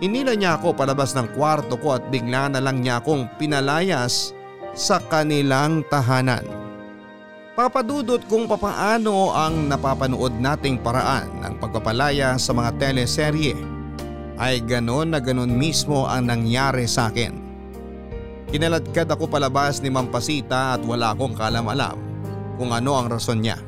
Inila niya ako palabas ng kwarto ko at bigla na lang niya akong pinalayas sa kanilang tahanan. Papadudot kung papaano ang napapanood nating paraan ng pagpapalaya sa mga teleserye ay ganon na ganon mismo ang nangyari sa akin. Kinaladkad ako palabas ni Mampasita at wala akong kalam-alam kung ano ang rason niya.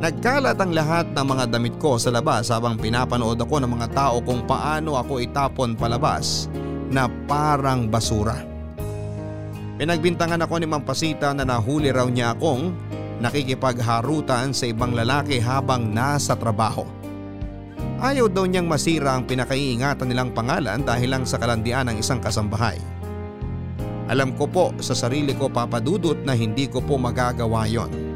Nagkalat ang lahat ng mga damit ko sa labas habang pinapanood ako ng mga tao kung paano ako itapon palabas na parang basura. Pinagbintangan ako ni Mampasita na nahuli raw niya akong nakikipagharutan sa ibang lalaki habang nasa trabaho. Ayaw daw niyang masira ang pinakaiingatan nilang pangalan dahil lang sa kalandian ng isang kasambahay. Alam ko po sa sarili ko papadudot na hindi ko po magagawa yon.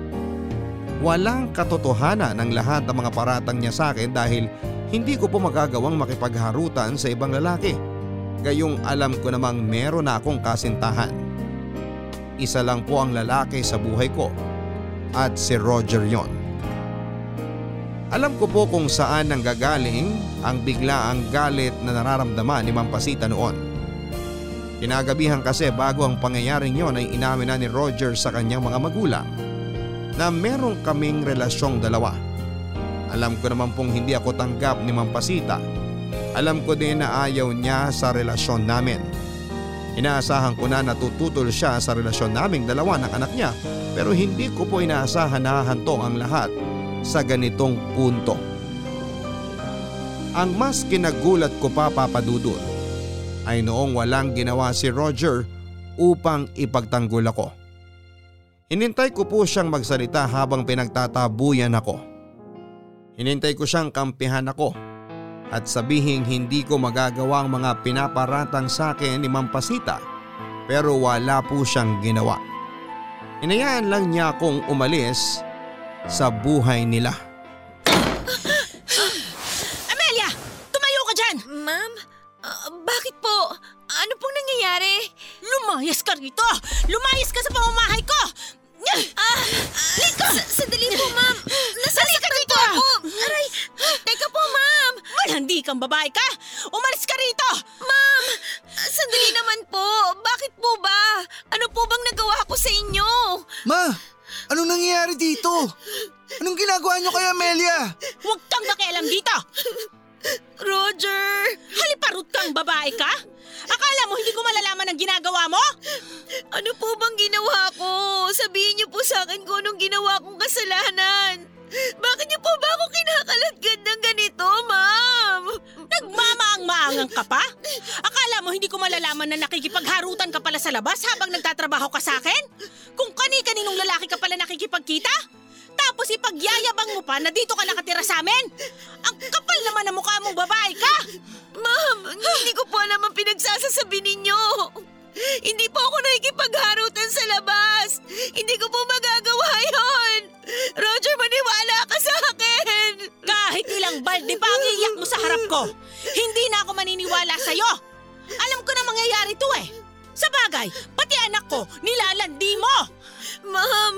Walang katotohanan ng lahat ng mga paratang niya sa akin dahil hindi ko po magagawang makipagharutan sa ibang lalaki. Gayong alam ko namang meron na akong kasintahan. Isa lang po ang lalaki sa buhay ko at si Roger yon. Alam ko po kung saan nanggagaling ang biglaang galit na nararamdaman ni Mampasita noon. Kinagabihan kasi bago ang pangyayaring yon ay inamin na ni Roger sa kanyang mga magulang na meron kaming relasyong dalawa. Alam ko naman pong hindi ako tanggap ni Mampasita. Alam ko din na ayaw niya sa relasyon namin. Inaasahan ko na natututol siya sa relasyon naming dalawa ng anak niya pero hindi ko po inaasahan na hantong ang lahat sa ganitong punto. Ang mas kinagulat ko pa papadudod ay noong walang ginawa si Roger upang ipagtanggol ako. Hinintay ko po siyang magsalita habang pinagtatabuyan ako. Hinintay ko siyang kampihan ako at sabihing hindi ko magagawa ang mga pinaparatang sa akin ni Mampasita pero wala po siyang ginawa. Inayaan lang niya akong umalis sa buhay nila. <gasps> Amelia! Tumayo ka dyan! Ma'am, ah, bakit po? Ano pong nangyayari? Lumayas ka rito! Lumayas ka sa pamamahay ko! Ah, Lika! sandali po, ma'am. Nasasaktan po ako. Aray, teka po, ma'am. Malandi kang babae ka! Umalis ka rito! Ma'am, sandali naman po. Bakit po ba? Ano po bang nagawa ko sa inyo? Ma, anong nangyayari dito? Anong ginagawa niyo kay Amelia? Huwag kang nakialam dito! Roger! Haliparot kang babae ka? Akala mo hindi ko malalaman ang ginagawa mo? Ano po bang ginawa? Sabihin niyo po sa akin kung anong ginawa kong kasalanan. Bakit niyo po ba ako kinakaladkad ng ganito, ma'am? Nagmamaang-maangang ka pa? Akala mo hindi ko malalaman na nakikipagharutan ka pala sa labas habang nagtatrabaho ka sa akin? Kung kani-kaninong lalaki ka pala nakikipagkita? Tapos ipagyayabang mo pa na dito ka nakatira sa amin? Ang kapal naman ng mukha mong babae ka! Ma'am, hindi ko po alam ang pinagsasasabi ninyo. Hindi po ako nakikipagharutan sa labas. Hindi ko po magagawa yon. Roger, maniwala ka sa akin. Kahit ilang balde pa ang iiyak mo sa harap ko, hindi na ako maniniwala sa'yo. Alam ko na mangyayari to eh. Sa bagay, pati anak ko, nilalandi mo. Ma'am,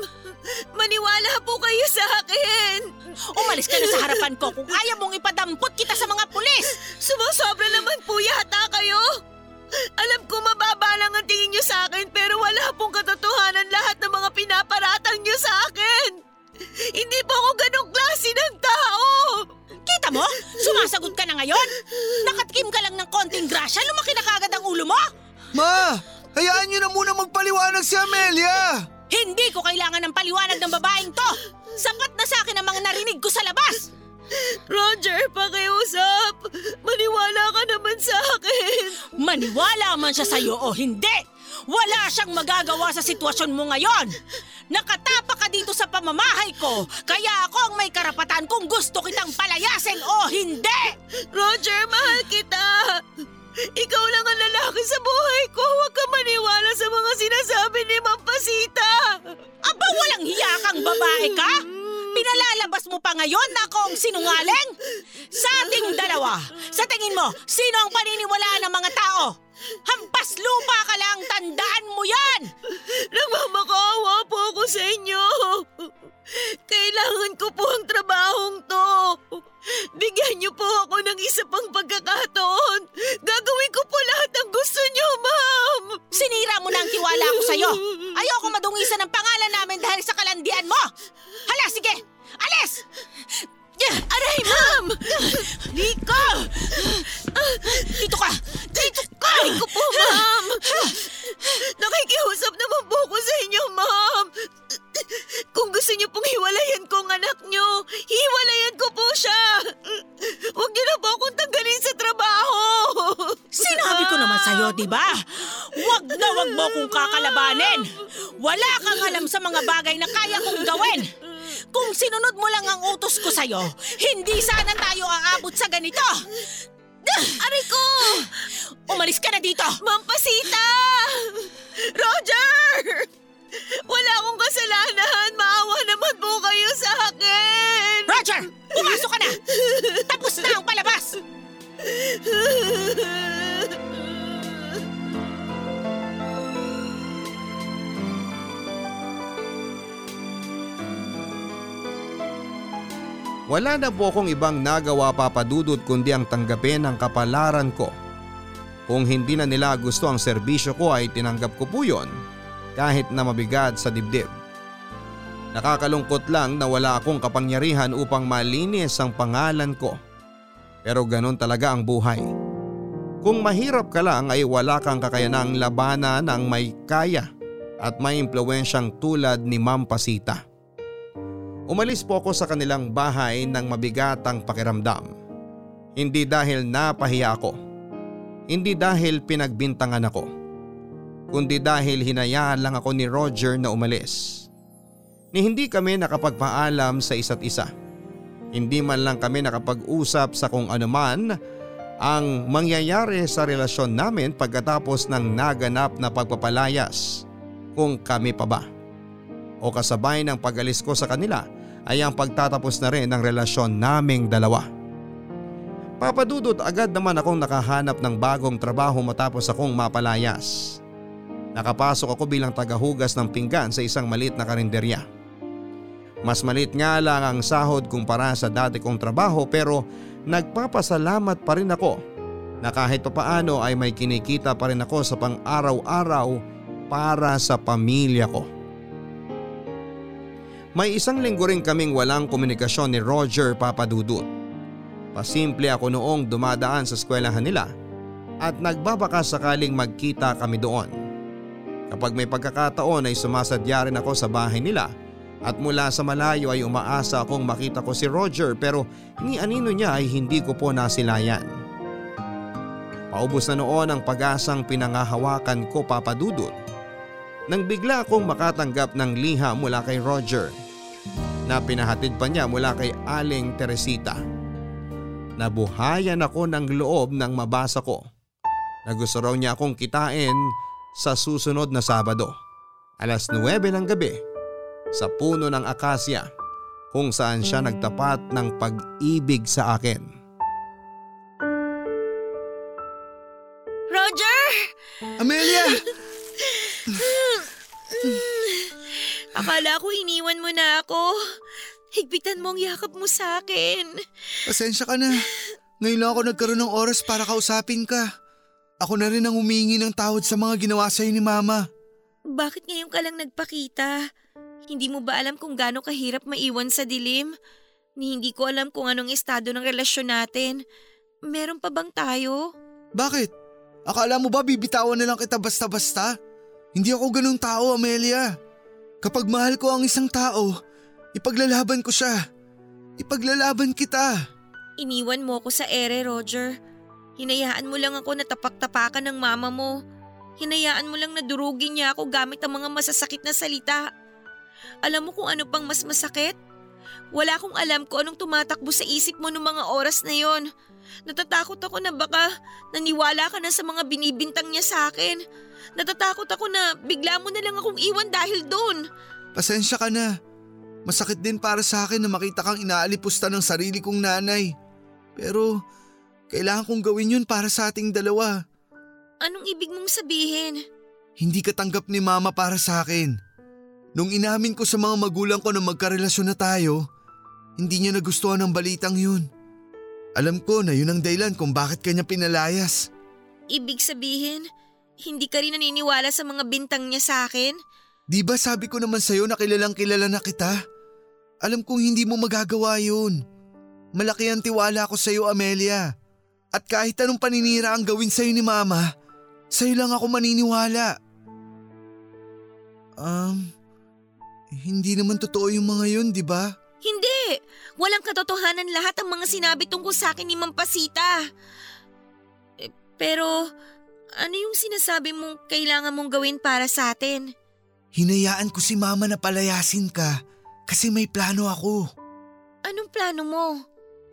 maniwala po kayo sa akin. Umalis ka na sa harapan ko kung ayaw mong ipadampot kita sa mga pulis. Sumusobra naman po yata kayo. Alam ko mababa lang ang tingin niyo sa akin pero wala pong katotohanan lahat ng mga pinaparatang niyo sa akin. Hindi po ako ganong klase ng tao. Kita mo? Sumasagot ka na ngayon? Nakatikim ka lang ng konting grasya, lumaki na kagad ang ulo mo? Ma, hayaan niyo na muna magpaliwanag si Amelia. Hindi ko kailangan ng paliwanag ng babaeng to. Sapat na sa akin ang mga narinig ko sa labas. Roger, pakiusap. Maniwala ka naman sa akin. Maniwala man siya sa'yo o hindi, wala siyang magagawa sa sitwasyon mo ngayon. Nakatapa ka dito sa pamamahay ko, kaya ako ang may karapatan kung gusto kitang palayasin o hindi. Roger, mahal kita. Ikaw lang ang lalaki sa buhay ko. Huwag ka maniwala sa mga sinasabi ni Mampasita. Aba, walang hiya kang babae ka? Pinalalabas mo pa ngayon na ako ang sinungaling? Sa ating dalawa, sa tingin mo, sino ang paniniwalaan ng mga tao? Hampas lupa ka lang, tandaan mo yan! Nagmamakaawa po ako sa inyo. Kailangan ko po ang trabahong to. Bigyan niyo po ako ng isa pang pagkakataon. Gagawin sinunod mo lang ang utos ko sa'yo, hindi sana tayo aabot sa ganito. Aray ko! Umalis ka na dito! Mampasita! Wala na po akong ibang nagawa papadudod kundi ang tanggapin ang kapalaran ko. Kung hindi na nila gusto ang serbisyo ko ay tinanggap ko po yun kahit na mabigat sa dibdib. Nakakalungkot lang na wala akong kapangyarihan upang malinis ang pangalan ko. Pero ganun talaga ang buhay. Kung mahirap ka lang ay wala kang kakayanang labanan ng may kaya at may impluensyang tulad ni Ma'am Pasita. Umalis po ako sa kanilang bahay ng mabigatang pakiramdam. Hindi dahil napahiya ako. Hindi dahil pinagbintangan ako. Kundi dahil hinayaan lang ako ni Roger na umalis. Ni hindi kami nakapagpaalam sa isa't isa. Hindi man lang kami nakapag-usap sa kung anuman ang mangyayari sa relasyon namin pagkatapos ng naganap na pagpapalayas kung kami pa ba. O kasabay ng pag-alis ko sa kanila ay ang pagtatapos na rin ng relasyon naming dalawa. Papadudot agad naman akong nakahanap ng bagong trabaho matapos akong mapalayas. Nakapasok ako bilang tagahugas ng pinggan sa isang malit na karinderya. Mas malit nga lang ang sahod kumpara sa dati kong trabaho pero nagpapasalamat pa rin ako na kahit papaano ay may kinikita pa rin ako sa pang-araw-araw para sa pamilya ko. May isang linggo rin kaming walang komunikasyon ni Roger Papadudut. Pasimple ako noong dumadaan sa eskwelahan nila at nagbabaka sakaling magkita kami doon. Kapag may pagkakataon ay sumasadya rin ako sa bahay nila at mula sa malayo ay umaasa akong makita ko si Roger pero ni anino niya ay hindi ko po nasilayan. Paubos na noon ang pag-asang pinangahawakan ko papadudot nang bigla akong makatanggap ng liha mula kay Roger na pinahatid pa niya mula kay Aling Teresita. Nabuhayan ako ng loob nang mabasa ko na gusto raw niya akong kitain sa susunod na Sabado, alas 9 ng gabi sa puno ng akasya kung saan siya nagtapat ng pag-ibig sa akin. Roger! Amelia! <laughs> Akala ko iniwan mo na ako. Higpitan mo ang yakap mo sa akin. Pasensya ka na. Ngayon lang ako nagkaroon ng oras para kausapin ka. Ako na rin ang humingi ng tawad sa mga ginawa sa'yo ni Mama. Bakit ngayon ka lang nagpakita? Hindi mo ba alam kung gaano kahirap maiwan sa dilim? Ni hindi ko alam kung anong estado ng relasyon natin. Meron pa bang tayo? Bakit? Akala mo ba bibitawan na lang kita basta-basta? Hindi ako ganung tao, Amelia. Kapag mahal ko ang isang tao, ipaglalaban ko siya. Ipaglalaban kita. Iniwan mo ako sa ere, Roger. Hinayaan mo lang ako na tapak-tapakan ng mama mo. Hinayaan mo lang na durugin niya ako gamit ang mga masasakit na salita. Alam mo kung ano pang mas masakit? Wala akong alam kung anong tumatakbo sa isip mo noong mga oras na yon. Natatakot ako na baka naniwala ka na sa mga binibintang niya sa akin. Natatakot ako na bigla mo na lang akong iwan dahil doon. Pasensya ka na. Masakit din para sa akin na makita kang inaalipusta ng sarili kong nanay. Pero kailangan kong gawin yun para sa ating dalawa. Anong ibig mong sabihin? Hindi ka tanggap ni mama para sa akin. Nung inamin ko sa mga magulang ko na magkarelasyon na tayo, hindi niya nagustuhan ang balitang yun. Alam ko na yun ang dahilan kung bakit kanya pinalayas. Ibig sabihin, hindi ka rin naniniwala sa mga bintang niya sa akin? Di ba sabi ko naman sa'yo na kilalang kilala na kita? Alam kong hindi mo magagawa yun. Malaki ang tiwala ko sa'yo, Amelia. At kahit anong paninira ang gawin sa'yo ni Mama, sa'yo lang ako maniniwala. Um, hindi naman totoo yung mga yun, di ba? Hindi! Walang katotohanan lahat ang mga sinabi tungkol sa akin ni Mampasita. Eh, pero, ano yung sinasabi mong kailangan mong gawin para sa atin? Hinayaan ko si Mama na palayasin ka kasi may plano ako. Anong plano mo?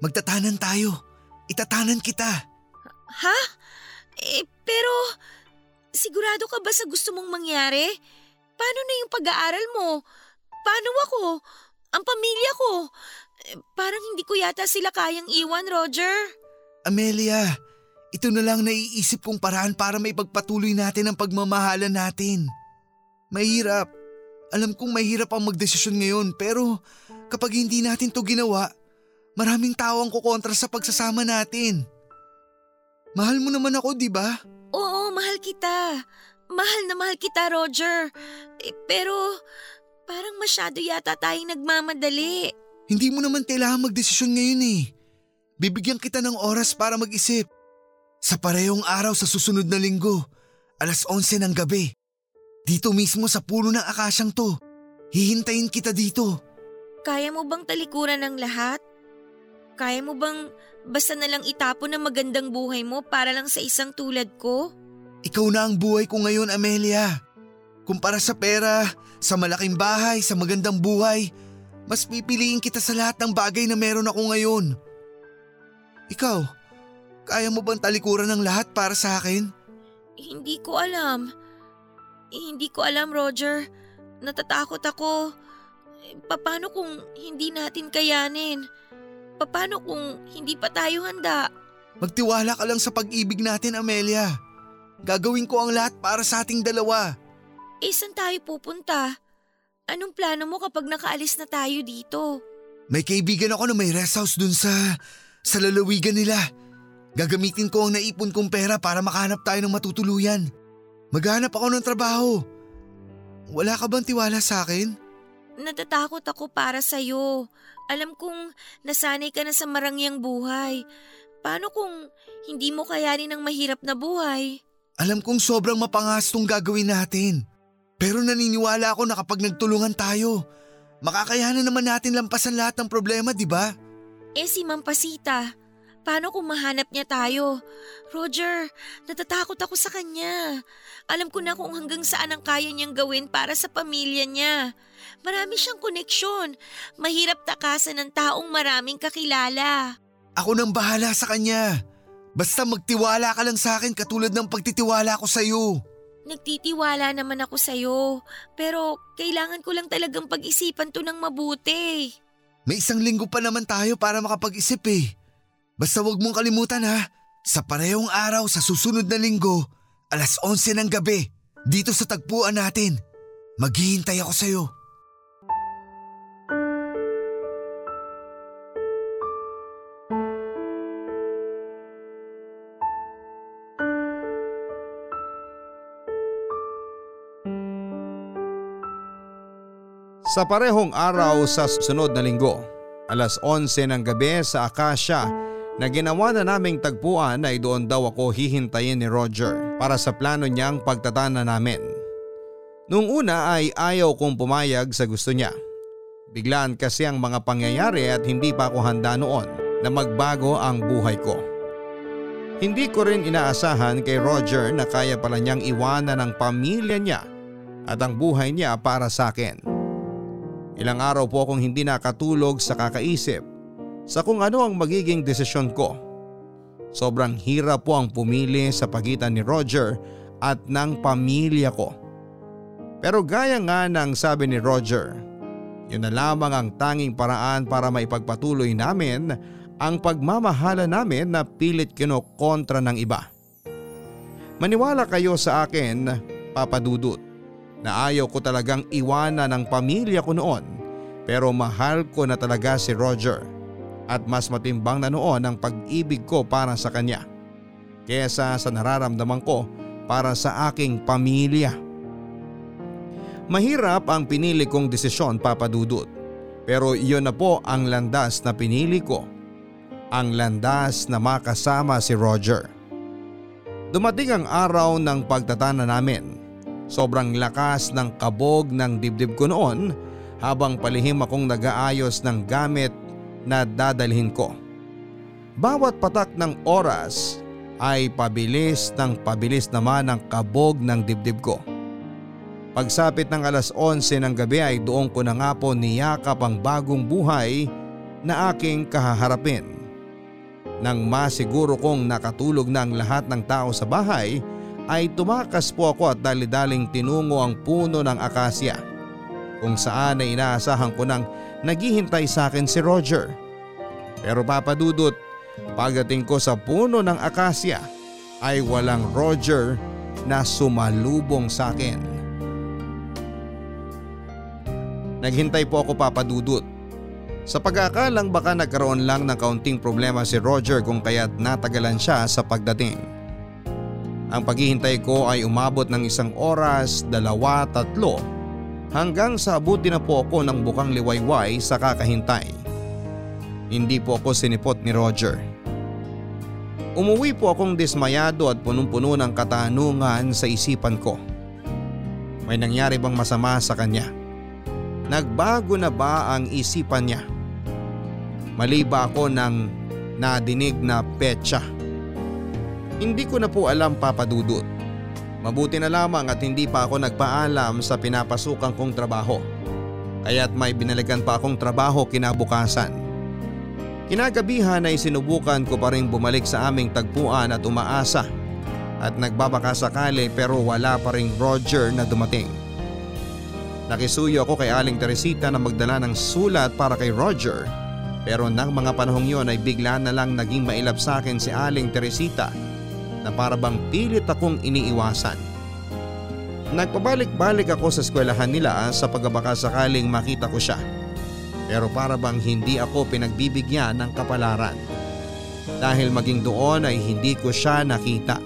Magtatanan tayo. Itatanan kita. Ha? Eh, pero, sigurado ka ba sa gusto mong mangyari? Paano na yung pag-aaral mo? Paano ako? Ang pamilya ko. Eh, Parang hindi ko yata sila kayang iwan, Roger. Amelia, ito na lang naiisip kong paraan para maipagpatuloy natin ang pagmamahalan natin. Mahirap. Alam kong mahirap ang magdesisyon ngayon pero kapag hindi natin to ginawa, maraming tao ang kukontra sa pagsasama natin. Mahal mo naman ako, di ba? Oo, mahal kita. Mahal na mahal kita, Roger. Eh, pero parang masyado yata tayong nagmamadali. Hindi mo naman kailangan magdesisyon ngayon eh. Bibigyan kita ng oras para mag-isip. Sa parehong araw sa susunod na linggo, alas 11 ng gabi. Dito mismo sa puno ng akasyang to. Hihintayin kita dito. Kaya mo bang talikuran ng lahat? Kaya mo bang basta na lang itapon ang magandang buhay mo para lang sa isang tulad ko? Ikaw na ang buhay ko ngayon, Amelia. Kumpara sa pera, sa malaking bahay, sa magandang buhay, mas pipiliin kita sa lahat ng bagay na meron ako ngayon. Ikaw, kaya mo bang talikuran ng lahat para sa akin? Hindi ko alam. Hindi ko alam, Roger. Natatakot ako. Paano kung hindi natin kayanin? Paano kung hindi pa tayo handa? Magtiwala ka lang sa pag-ibig natin, Amelia. Gagawin ko ang lahat para sa ating dalawa. Eh, saan tayo pupunta? Anong plano mo kapag nakaalis na tayo dito? May kaibigan ako na may rest house dun sa, sa lalawigan nila. Gagamitin ko ang naipon kong pera para makahanap tayo ng matutuluyan. Maghanap ako ng trabaho. Wala ka bang tiwala sa akin? Natatakot ako para sa'yo. Alam kong nasanay ka na sa marangyang buhay. Paano kung hindi mo kayanin ang mahirap na buhay? Alam kong sobrang mapangas tong gagawin natin. Pero naniniwala ako na kapag nagtulungan tayo, makakayanan naman natin lampasan lahat ng problema, di ba? Eh si Mampasita, paano kung mahanap niya tayo? Roger, natatakot ako sa kanya. Alam ko na kung hanggang saan ang kaya niyang gawin para sa pamilya niya. Marami siyang koneksyon. Mahirap takasan ng taong maraming kakilala. Ako nang bahala sa kanya. Basta magtiwala ka lang sa akin katulad ng pagtitiwala ko sa'yo. Nagtitiwala naman ako sa'yo, pero kailangan ko lang talagang pag-isipan to ng mabuti. May isang linggo pa naman tayo para makapag-isip eh. Basta wag mong kalimutan ha. Sa parehong araw sa susunod na linggo, alas 11 ng gabi, dito sa tagpuan natin. Maghihintay ako sa'yo. Sa parehong araw sa susunod na linggo, alas 11 ng gabi sa Akasya na ginawa na naming tagpuan ay doon daw ako hihintayin ni Roger para sa plano niyang pagtatana namin. Noong una ay ayaw kong pumayag sa gusto niya. Biglaan kasi ang mga pangyayari at hindi pa ako handa noon na magbago ang buhay ko. Hindi ko rin inaasahan kay Roger na kaya pala niyang iwanan ang pamilya niya at ang buhay niya para sa akin. Ilang araw po akong hindi nakatulog sa kakaisip sa kung ano ang magiging desisyon ko. Sobrang hirap po ang pumili sa pagitan ni Roger at ng pamilya ko. Pero gaya nga ng sabi ni Roger, yun na lamang ang tanging paraan para maipagpatuloy namin ang pagmamahala namin na pilit kinokontra ng iba. Maniwala kayo sa akin, Papa Dudut, na ayaw ko talagang iwanan ang pamilya ko noon pero mahal ko na talaga si Roger at mas matimbang na noon ang pag-ibig ko para sa kanya kesa sa nararamdaman ko para sa aking pamilya. Mahirap ang pinili kong desisyon Papa Dudut pero iyon na po ang landas na pinili ko. Ang landas na makasama si Roger. Dumating ang araw ng pagtatana namin. Sobrang lakas ng kabog ng dibdib ko noon habang palihim akong nag-aayos ng gamit na dadalhin ko. Bawat patak ng oras ay pabilis ng pabilis naman ang kabog ng dibdib ko. Pagsapit ng alas 11 ng gabi ay doon ko na nga po niyakap ang bagong buhay na aking kahaharapin. Nang masiguro kong nakatulog na ang lahat ng tao sa bahay ay tumakas po ako at dali-daling tinungo ang puno ng akasya kung saan ay inaasahan ko nang naghihintay sa akin si Roger. Pero papadudot, pagdating ko sa puno ng akasya ay walang Roger na sumalubong sa akin. Naghintay po ako papadudot. Sa pag-aakalang baka nagkaroon lang ng kaunting problema si Roger kung kaya't natagalan siya sa pagdating. Ang paghihintay ko ay umabot ng isang oras, dalawa, tatlo hanggang sa abuti na po ako ng bukang liwayway sa kakahintay. Hindi po ako sinipot ni Roger. Umuwi po akong dismayado at punong-puno ng katanungan sa isipan ko. May nangyari bang masama sa kanya? Nagbago na ba ang isipan niya? Mali ba ako ng nadinig na petsa? Hindi ko na po alam papadudot. Mabuti na lamang at hindi pa ako nagpaalam sa pinapasukan kong trabaho. Kaya't may binalikan pa akong trabaho kinabukasan. Kinagabihan ay sinubukan ko pa rin bumalik sa aming tagpuan at umaasa at nagbabaka sakali pero wala pa rin Roger na dumating. Nakisuyo ako kay Aling Teresita na magdala ng sulat para kay Roger pero nang mga panahong yon ay bigla na lang naging mailap sa akin si Aling Teresita na parabang pilit akong iniiwasan. Nagpabalik-balik ako sa eskwelahan nila sa pagbabaka sakaling makita ko siya. Pero para bang hindi ako pinagbibigyan ng kapalaran. Dahil maging doon ay hindi ko siya nakita.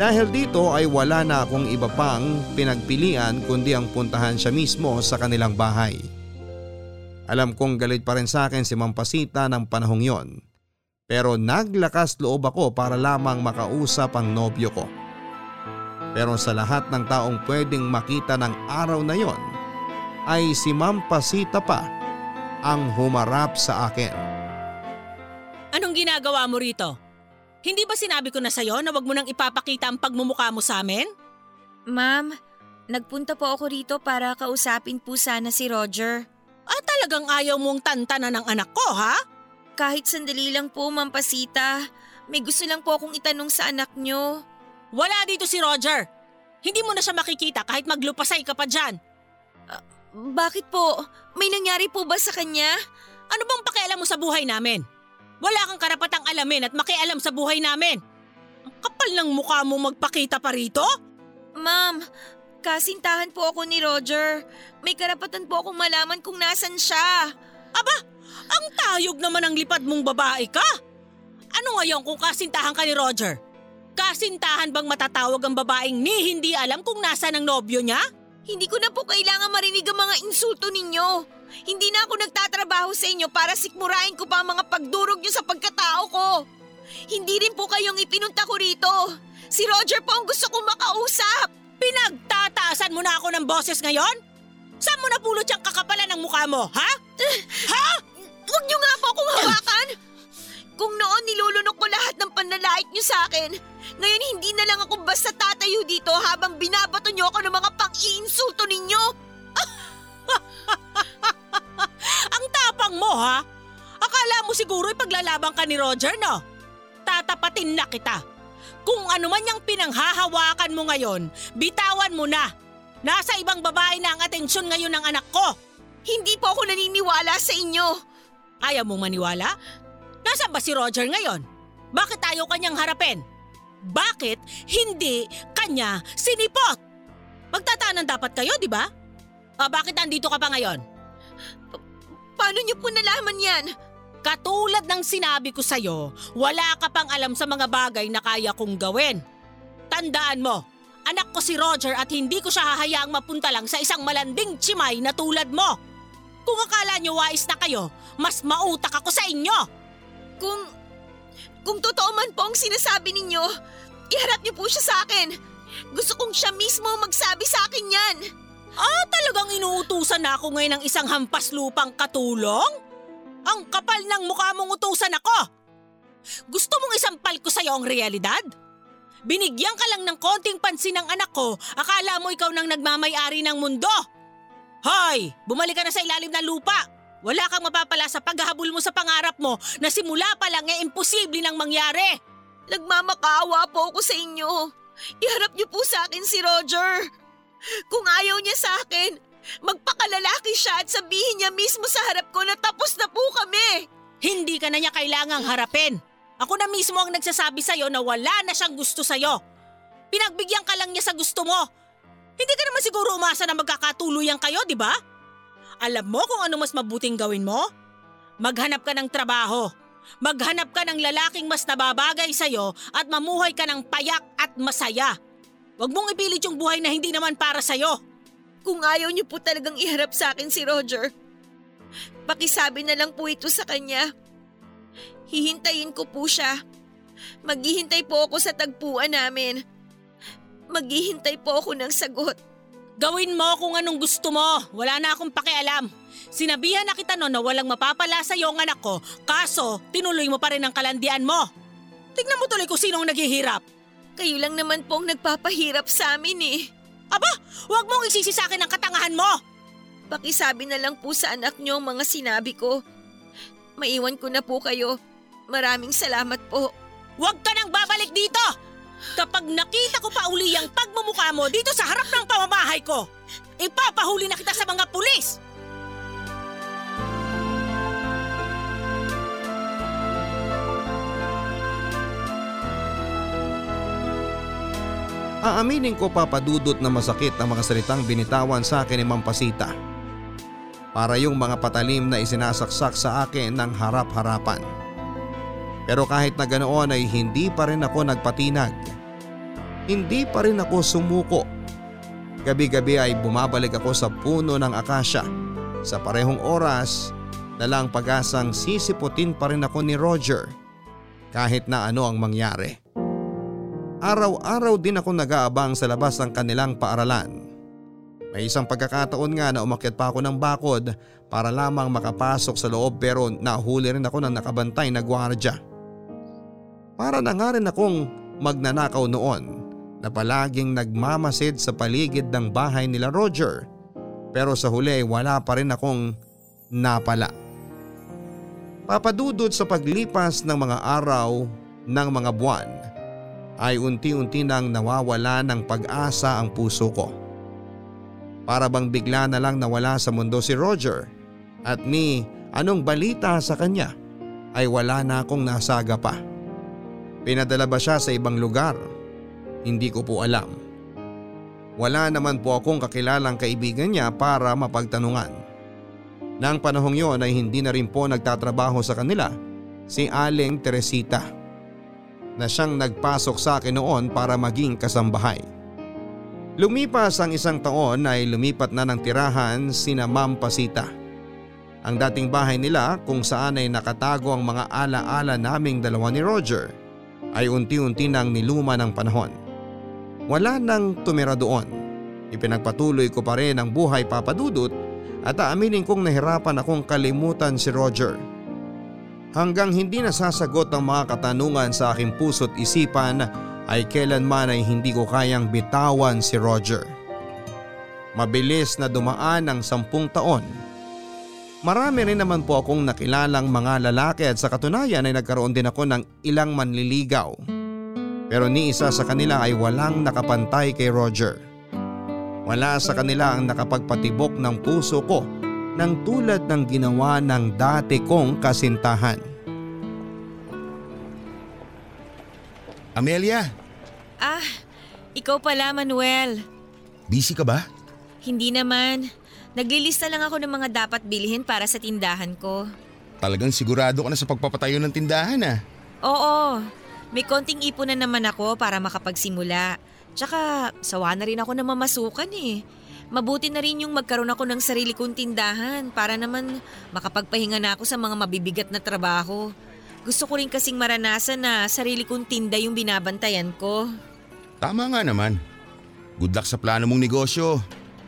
Dahil dito ay wala na akong iba pang pinagpilian kundi ang puntahan siya mismo sa kanilang bahay. Alam kong galit pa rin sa akin si Mampasita ng panahong yon. Pero naglakas loob ako para lamang makausap ang nobyo ko. Pero sa lahat ng taong pwedeng makita ng araw na yon ay si Mampasita pa ang humarap sa akin. Anong ginagawa mo rito? Hindi ba sinabi ko na sa'yo na wag mo nang ipapakita ang pagmumukha mo sa amin? Ma'am, nagpunta po ako rito para kausapin po sana si Roger. Ah, talagang ayaw mong tantanan ng anak ko, ha? Kahit sandali lang po, Ma'am Pasita. May gusto lang po akong itanong sa anak nyo. Wala dito si Roger. Hindi mo na siya makikita kahit maglupasay ka pa dyan. Bakit po? May nangyari po ba sa kanya? Ano bang pakialam mo sa buhay namin? Wala kang karapatang alamin at makialam sa buhay namin. Ang kapal ng mukha mo magpakita pa rito? Ma'am, kasintahan po ako ni Roger. May karapatan po akong malaman kung nasan siya. Aba, ang tayog naman ang lipad mong babae ka. Ano ngayon kung kasintahan ka ni Roger? Kasintahan bang matatawag ang babaeng ni hindi alam kung nasa ang nobyo niya? Hindi ko na po kailangan marinig ang mga insulto ninyo. Hindi na ako nagtatrabaho sa inyo para sikmurain ko pa ang mga pagdurog niyo sa pagkatao ko. Hindi rin po kayong ipinunta ko rito. Si Roger po ang gusto kong makausap. Pinagtataasan mo na ako ng boses ngayon? Saan mo napulot yung kakapalan ng mukha mo, ha? <laughs> ha? Huwag niyo nga po akong hawakan. Kung noon nilulunok ko lahat ng panlalait niyo sa akin, ngayon hindi na lang ako basta tatayo dito habang binabato niyo ako ng mga pang-iinsulto ninyo. <laughs> Ang tapang mo, ha? Akala mo siguro ipaglalaban ka ni Roger, no? Tatapatin na kita. Kung ano man yung pinanghahawakan mo ngayon, bitawan mo na. Nasa ibang babae na ang atensyon ngayon ng anak ko. Hindi po ako naniniwala sa inyo. Ayaw mong maniwala? Nasaan ba si Roger ngayon? Bakit ayaw kanyang harapin? Bakit hindi kanya sinipot? Magtatanan dapat kayo, di ba? O bakit nandito ka pa ngayon? Paano niyo po nalaman yan? Katulad ng sinabi ko sa'yo, wala ka pang alam sa mga bagay na kaya kong gawin. Tandaan mo, anak ko si Roger at hindi ko siya hahayaang mapunta lang sa isang malanding chimay na tulad mo. Kung akala niyo wais na kayo, mas mautak ako sa inyo. Kung... Kung totoo man po ang sinasabi ninyo, iharap niyo po siya sa akin. Gusto kong siya mismo magsabi sa akin yan. Ah, talagang inuutusan na ako ngayon ng isang hampas lupang katulong? Ang kapal ng mukha mong utusan ako! Gusto mong isampal ko sa'yo ang realidad? Binigyan ka lang ng konting pansin ng anak ko, akala mo ikaw nang nagmamayari ng mundo. Hoy, bumalik ka na sa ilalim ng lupa. Wala kang mapapala sa paghahabol mo sa pangarap mo na simula pa lang e imposible nang mangyari. Nagmamakaawa po ako sa inyo. Iharap niyo po sa akin si Roger. Kung ayaw niya sa akin, Magpakalalaki siya at sabihin niya mismo sa harap ko na tapos na po kami. Hindi ka na niya kailangang harapin. Ako na mismo ang nagsasabi sa'yo na wala na siyang gusto sa'yo. Pinagbigyan ka lang niya sa gusto mo. Hindi ka naman siguro umasa na magkakatuluyan kayo, di ba? Alam mo kung ano mas mabuting gawin mo? Maghanap ka ng trabaho. Maghanap ka ng lalaking mas nababagay sa'yo at mamuhay ka ng payak at masaya. Huwag mong ipilit yung buhay na hindi naman para sa'yo. Kung ayaw niyo po talagang iharap sa akin si Roger, pakisabi na lang po ito sa kanya. Hihintayin ko po siya. Maghihintay po ako sa tagpuan namin. Maghihintay po ako ng sagot. Gawin mo kung anong gusto mo. Wala na akong pakialam. Sinabihan na kita noon na walang mapapala sa iyo ang anak ko, kaso tinuloy mo pa rin ang kalandian mo. Tignan mo tuloy kung sino ang naghihirap. Kayo lang naman po ang nagpapahirap sa amin eh. Aba, huwag mong isisi sa akin ang katangahan mo. Pakisabi na lang po sa anak niyo ang mga sinabi ko. Maiwan ko na po kayo. Maraming salamat po. Huwag ka nang babalik dito! Kapag nakita ko pa uli ang pagmumukha mo dito sa harap ng pamamahay ko, ipapahuli na kita sa mga pulis! Aaminin ko papadudot na masakit ang mga salitang binitawan sa akin ni Mampasita. Para yung mga patalim na isinasaksak sa akin ng harap-harapan. Pero kahit na ganoon ay hindi pa rin ako nagpatinag. Hindi pa rin ako sumuko. Gabi-gabi ay bumabalik ako sa puno ng akasya. Sa parehong oras, dalang pag-asang sisiputin pa rin ako ni Roger kahit na ano ang mangyari. Araw-araw din ako nag-aabang sa labas ng kanilang paaralan. May isang pagkakataon nga na umakyat pa ako ng bakod para lamang makapasok sa loob pero nahuli rin ako ng nakabantay na gwardya. Para na nga rin akong magnanakaw noon na palaging nagmamasid sa paligid ng bahay nila Roger pero sa huli wala pa rin akong napala. Papadudod sa paglipas ng mga araw ng mga buwan ay unti-unti nang nawawala ng pag-asa ang puso ko. Para bang bigla na lang nawala sa mundo si Roger at ni anong balita sa kanya ay wala na akong nasaga pa. Pinadala ba siya sa ibang lugar? Hindi ko po alam. Wala naman po akong kakilalang kaibigan niya para mapagtanungan. Nang panahong yon ay hindi na rin po nagtatrabaho sa kanila si Aling Teresita na siyang nagpasok sa akin noon para maging kasambahay. Lumipas ang isang taon ay lumipat na ng tirahan sina Ma'am Pasita. Ang dating bahay nila kung saan ay nakatago ang mga alaala naming dalawa ni Roger ay unti-unti nang niluma ng panahon. Wala nang tumira doon. Ipinagpatuloy ko pa rin ang buhay papadudot at aaminin kong nahirapan akong kalimutan si Roger. Hanggang hindi nasasagot ang mga katanungan sa aking puso't isipan ay kailanman ay hindi ko kayang bitawan si Roger. Mabilis na dumaan ang sampung taon. Marami rin naman po akong nakilalang mga lalaki at sa katunayan ay nagkaroon din ako ng ilang manliligaw. Pero ni isa sa kanila ay walang nakapantay kay Roger. Wala sa kanila ang nakapagpatibok ng puso ko ng tulad ng ginawa ng dati kong kasintahan. Amelia, Ah, ikaw pala Manuel. busy ka ba? Hindi naman. Naglilista lang ako ng mga dapat bilhin para sa tindahan ko. Talagang sigurado ka na sa pagpapatayo ng tindahan ah. Oo, may konting ipon na naman ako para makapagsimula. Tsaka sawa na rin ako na mamasukan eh. Mabuti na rin yung magkaroon ako ng sarili kong tindahan para naman makapagpahinga na ako sa mga mabibigat na trabaho. Gusto ko rin kasing maranasan na sarili kong tinda yung binabantayan ko. Tama nga naman. Good luck sa plano mong negosyo.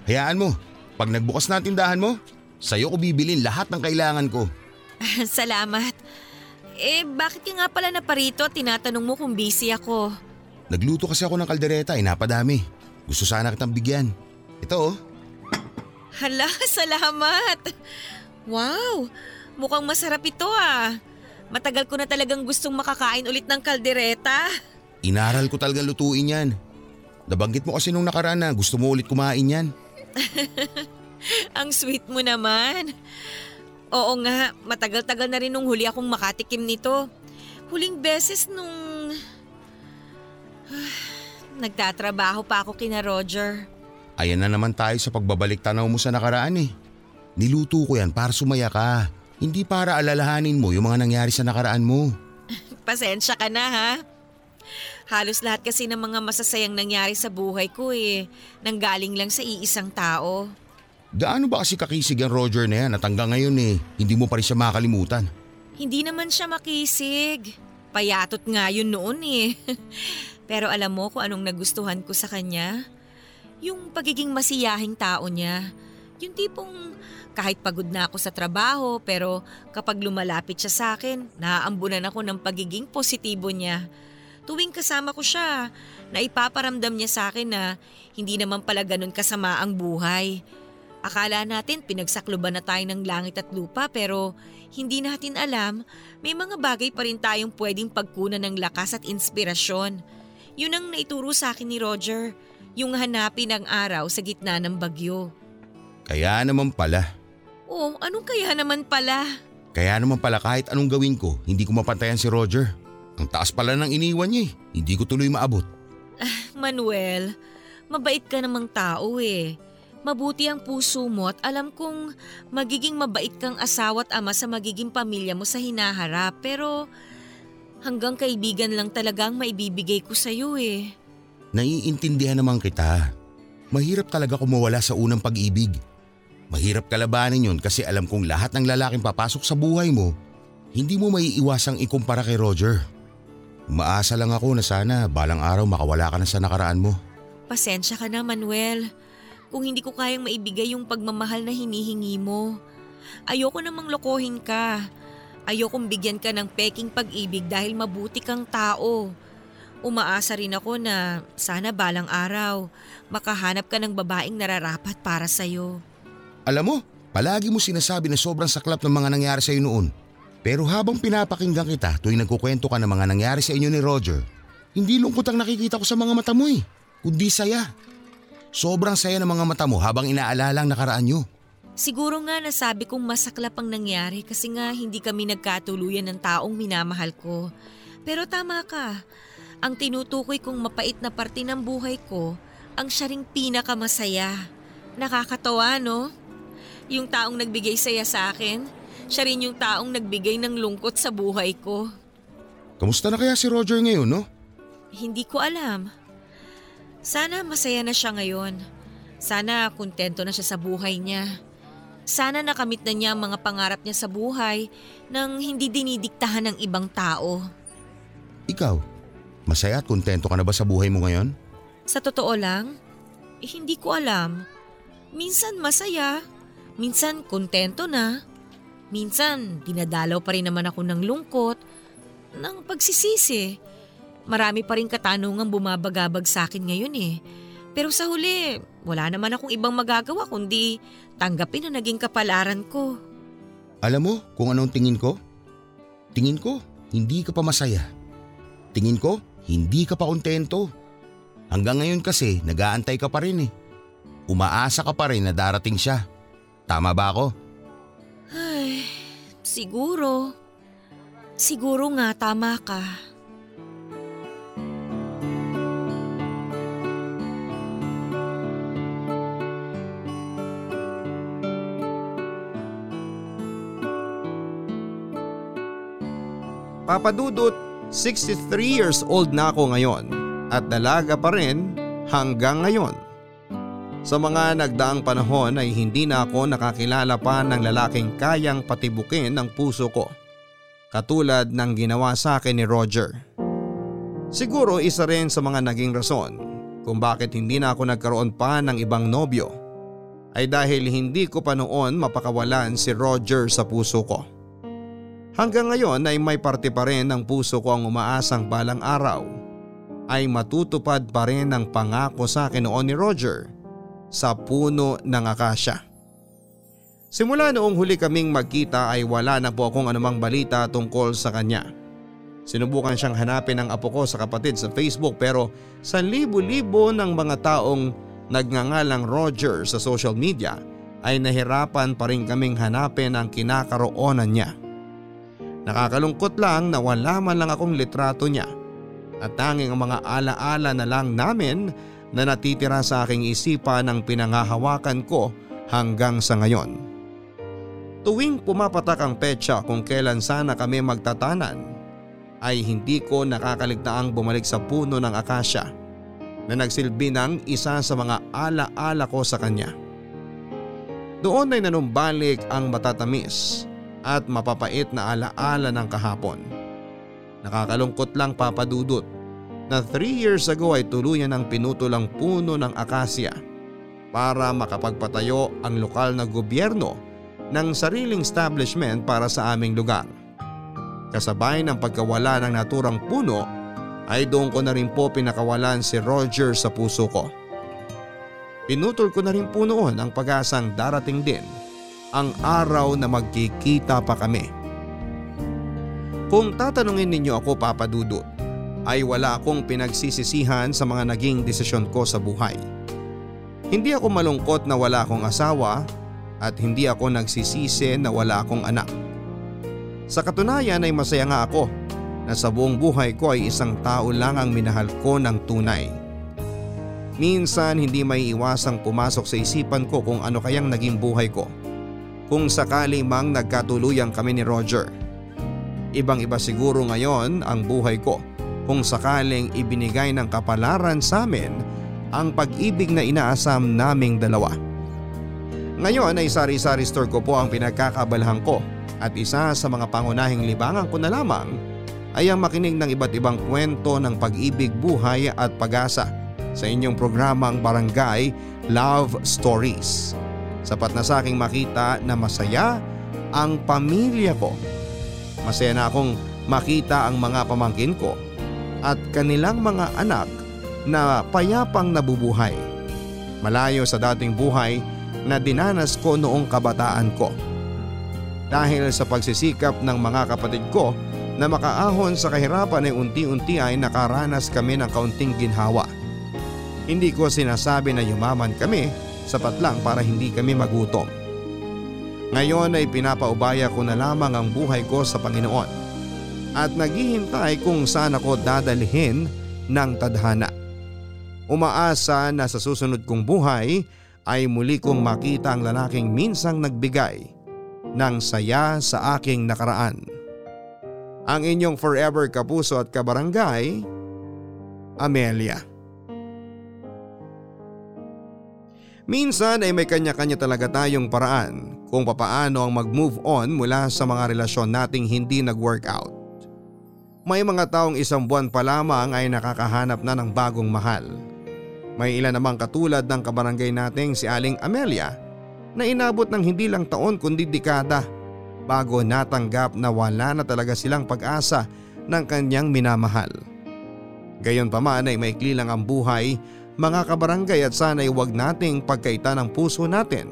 Hayaan mo, pag nagbukas na ang tindahan mo, sa'yo ko bibilin lahat ng kailangan ko. <laughs> Salamat. Eh, bakit ka nga pala naparito at tinatanong mo kung busy ako? Nagluto kasi ako ng kaldereta, ay napadami. Gusto sana kitang bigyan. Ito oh. Hala, <laughs> salamat! Wow, mukhang masarap ito ah. Matagal ko na talagang gustong makakain ulit ng kaldereta. Inaral ko talagang lutuin yan. Nabanggit mo kasi nung nakaraan na gusto mo ulit kumain yan. <laughs> Ang sweet mo naman. Oo nga, matagal-tagal na rin nung huli akong makatikim nito. Huling beses nung... <sighs> Nagtatrabaho pa ako kina Roger. Ayan na naman tayo sa pagbabalik tanaw mo sa nakaraan eh. Niluto ko yan para sumaya ka. Hindi para alalahanin mo yung mga nangyari sa nakaraan mo. <laughs> Pasensya ka na ha. Halos lahat kasi ng mga masasayang nangyari sa buhay ko eh, nanggaling lang sa iisang tao. Gaano ba kasi kakisig ang Roger na yan at hanggang ngayon eh, hindi mo pa rin siya makalimutan? Hindi naman siya makisig. Payatot nga yun noon eh. <laughs> Pero alam mo kung anong nagustuhan ko sa kanya? Yung pagiging masiyahing tao niya. Yung tipong kahit pagod na ako sa trabaho pero kapag lumalapit siya sa akin, naaambunan ako ng pagiging positibo niya. Tuwing kasama ko siya, naipaparamdam niya sa akin na hindi naman pala ganun kasama ang buhay. Akala natin pinagsakluban na tayo ng langit at lupa pero hindi natin alam may mga bagay pa rin tayong pwedeng pagkunan ng lakas at inspirasyon. Yun ang naituro sa akin ni Roger, yung hanapin ang araw sa gitna ng bagyo. Kaya naman pala. Oh, anong kaya naman pala? Kaya naman pala kahit anong gawin ko, hindi ko mapantayan si Roger. Ang taas pala ng iniwan niya eh. Hindi ko tuloy maabot. Manuel, mabait ka namang tao eh. Mabuti ang puso mo at alam kong magiging mabait kang asawa at ama sa magiging pamilya mo sa hinaharap pero hanggang kaibigan lang talaga ang maibibigay ko sa'yo eh. Naiintindihan naman kita. Mahirap talaga kumawala sa unang pag-ibig. Mahirap kalabanin yun kasi alam kong lahat ng lalaking papasok sa buhay mo, hindi mo maiiwasang ikumpara kay Roger. Umaasa lang ako na sana balang araw makawala ka na sa nakaraan mo. Pasensya ka na Manuel kung hindi ko kayang maibigay yung pagmamahal na hinihingi mo. Ayoko namang lokohin ka. Ayokong bigyan ka ng peking pag-ibig dahil mabuti kang tao. Umaasa rin ako na sana balang araw makahanap ka ng babaeng nararapat para sa'yo. Alam mo, palagi mo sinasabi na sobrang saklap ng mga nangyari sa iyo noon. Pero habang pinapakinggan kita tuwing nagkukwento ka ng mga nangyari sa inyo ni Roger, hindi lungkot ang nakikita ko sa mga mata mo eh, kundi saya. Sobrang saya ng mga mata mo habang inaalala ang nakaraan nyo. Siguro nga nasabi kong masaklap ang nangyari kasi nga hindi kami nagkatuluyan ng taong minamahal ko. Pero tama ka, ang tinutukoy kong mapait na parte ng buhay ko, ang siya ring pinakamasaya. Nakakatawa no? Yung taong nagbigay saya sa akin, siya rin yung taong nagbigay ng lungkot sa buhay ko. Kamusta na kaya si Roger ngayon no? Hindi ko alam. Sana masaya na siya ngayon. Sana kontento na siya sa buhay niya. Sana nakamit na niya ang mga pangarap niya sa buhay nang hindi dinidiktahan ng ibang tao. Ikaw, masaya at kontento ka na ba sa buhay mo ngayon? Sa totoo lang, eh, hindi ko alam. Minsan masaya, minsan kontento na. Minsan dinadalaw pa rin naman ako ng lungkot, ng pagsisisi. Marami pa rin katanungang bumabagabag sa akin ngayon eh. Pero sa huli, wala naman akong ibang magagawa kundi tanggapin na naging kapalaran ko. Alam mo kung anong tingin ko? Tingin ko, hindi ka pa masaya. Tingin ko, hindi ka pa kontento. Hanggang ngayon kasi, nag-aantay ka pa rin eh. Umaasa ka pa rin na darating siya. Tama ba ako? Siguro. Siguro nga tama ka. Papadudot, 63 years old na ako ngayon at dalaga pa rin hanggang ngayon. Sa mga nagdaang panahon ay hindi na ako nakakilala pa ng lalaking kayang patibukin ng puso ko. Katulad ng ginawa sa akin ni Roger. Siguro isa rin sa mga naging rason kung bakit hindi na ako nagkaroon pa ng ibang nobyo ay dahil hindi ko pa noon mapakawalan si Roger sa puso ko. Hanggang ngayon ay may parte pa rin ng puso ko ang umaasang balang araw ay matutupad pa rin ang pangako sa akin noon ni Roger sa puno ng akasya. Simula noong huli kaming magkita ay wala na po akong anumang balita tungkol sa kanya. Sinubukan siyang hanapin ng apo ko sa kapatid sa Facebook pero sa libo-libo ng mga taong nagngangalang Roger sa social media ay nahirapan pa rin kaming hanapin ang kinakaroonan niya. Nakakalungkot lang na wala man lang akong litrato niya at tanging ang mga alaala na lang namin na natitira sa aking isipan ang pinangahawakan ko hanggang sa ngayon. Tuwing pumapatak ang petsa kung kailan sana kami magtatanan ay hindi ko nakakaligtaang bumalik sa puno ng akasya na nagsilbi ng isa sa mga alaala ko sa kanya. Doon ay nanumbalik ang matatamis at mapapait na alaala ng kahapon. Nakakalungkot lang papadudot na 3 years ago ay tuluyan ng pinutol ang puno ng akasya para makapagpatayo ang lokal na gobyerno ng sariling establishment para sa aming lugar. Kasabay ng pagkawala ng naturang puno ay doon ko na rin po pinakawalan si Roger sa puso ko. Pinutol ko na rin po noon ang pag-asang darating din ang araw na magkikita pa kami. Kung tatanungin ninyo ako papadudot, ay wala akong pinagsisisihan sa mga naging desisyon ko sa buhay. Hindi ako malungkot na wala akong asawa at hindi ako nagsisisi na wala akong anak. Sa katunayan ay masaya nga ako na sa buong buhay ko ay isang tao lang ang minahal ko ng tunay. Minsan hindi may iwasang pumasok sa isipan ko kung ano kayang naging buhay ko. Kung sakali mang nagkatuluyan kami ni Roger. Ibang iba siguro ngayon ang buhay ko kung sakaling ibinigay ng kapalaran sa amin ang pag-ibig na inaasam naming dalawa. Ngayon ay sari-sari store ko po ang pinagkakabalahan ko at isa sa mga pangunahing libangan ko na lamang ay ang makinig ng iba't ibang kwento ng pag-ibig, buhay at pag-asa sa inyong programang Barangay Love Stories. Sapat na sa aking makita na masaya ang pamilya ko. Masaya na akong makita ang mga pamangkin ko at kanilang mga anak na payapang nabubuhay. Malayo sa dating buhay na dinanas ko noong kabataan ko. Dahil sa pagsisikap ng mga kapatid ko na makaahon sa kahirapan ay unti-unti ay nakaranas kami ng kaunting ginhawa. Hindi ko sinasabi na yumaman kami sapat lang para hindi kami magutom. Ngayon ay pinapaubaya ko na lamang ang buhay ko sa Panginoon at naghihintay kung saan ako dadalhin ng tadhana. Umaasa na sa susunod kong buhay ay muli kong makita ang lalaking minsang nagbigay ng saya sa aking nakaraan. Ang inyong forever kapuso at kabarangay, Amelia. Minsan ay may kanya-kanya talaga tayong paraan kung papaano ang mag-move on mula sa mga relasyon nating hindi nag-work out. May mga taong isang buwan pa lamang ay nakakahanap na ng bagong mahal. May ilan namang katulad ng kabarangay nating si Aling Amelia na inabot ng hindi lang taon kundi dekada bago natanggap na wala na talaga silang pag-asa ng kanyang minamahal. Gayon pa man ay maikli lang ang buhay mga kabarangay at sana'y huwag nating pagkaita ng puso natin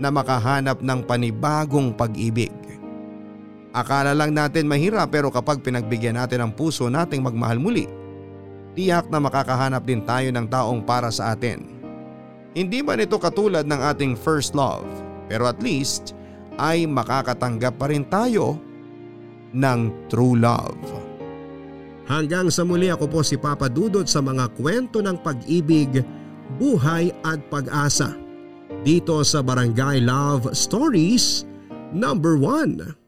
na makahanap ng panibagong pag-ibig. Akala lang natin mahirap pero kapag pinagbigyan natin ang puso nating magmahal muli, tiyak na makakahanap din tayo ng taong para sa atin. Hindi man ito katulad ng ating first love pero at least ay makakatanggap pa rin tayo ng true love. Hanggang sa muli ako po si Papa Dudot sa mga kwento ng pag-ibig, buhay at pag-asa. Dito sa Barangay Love Stories number 1.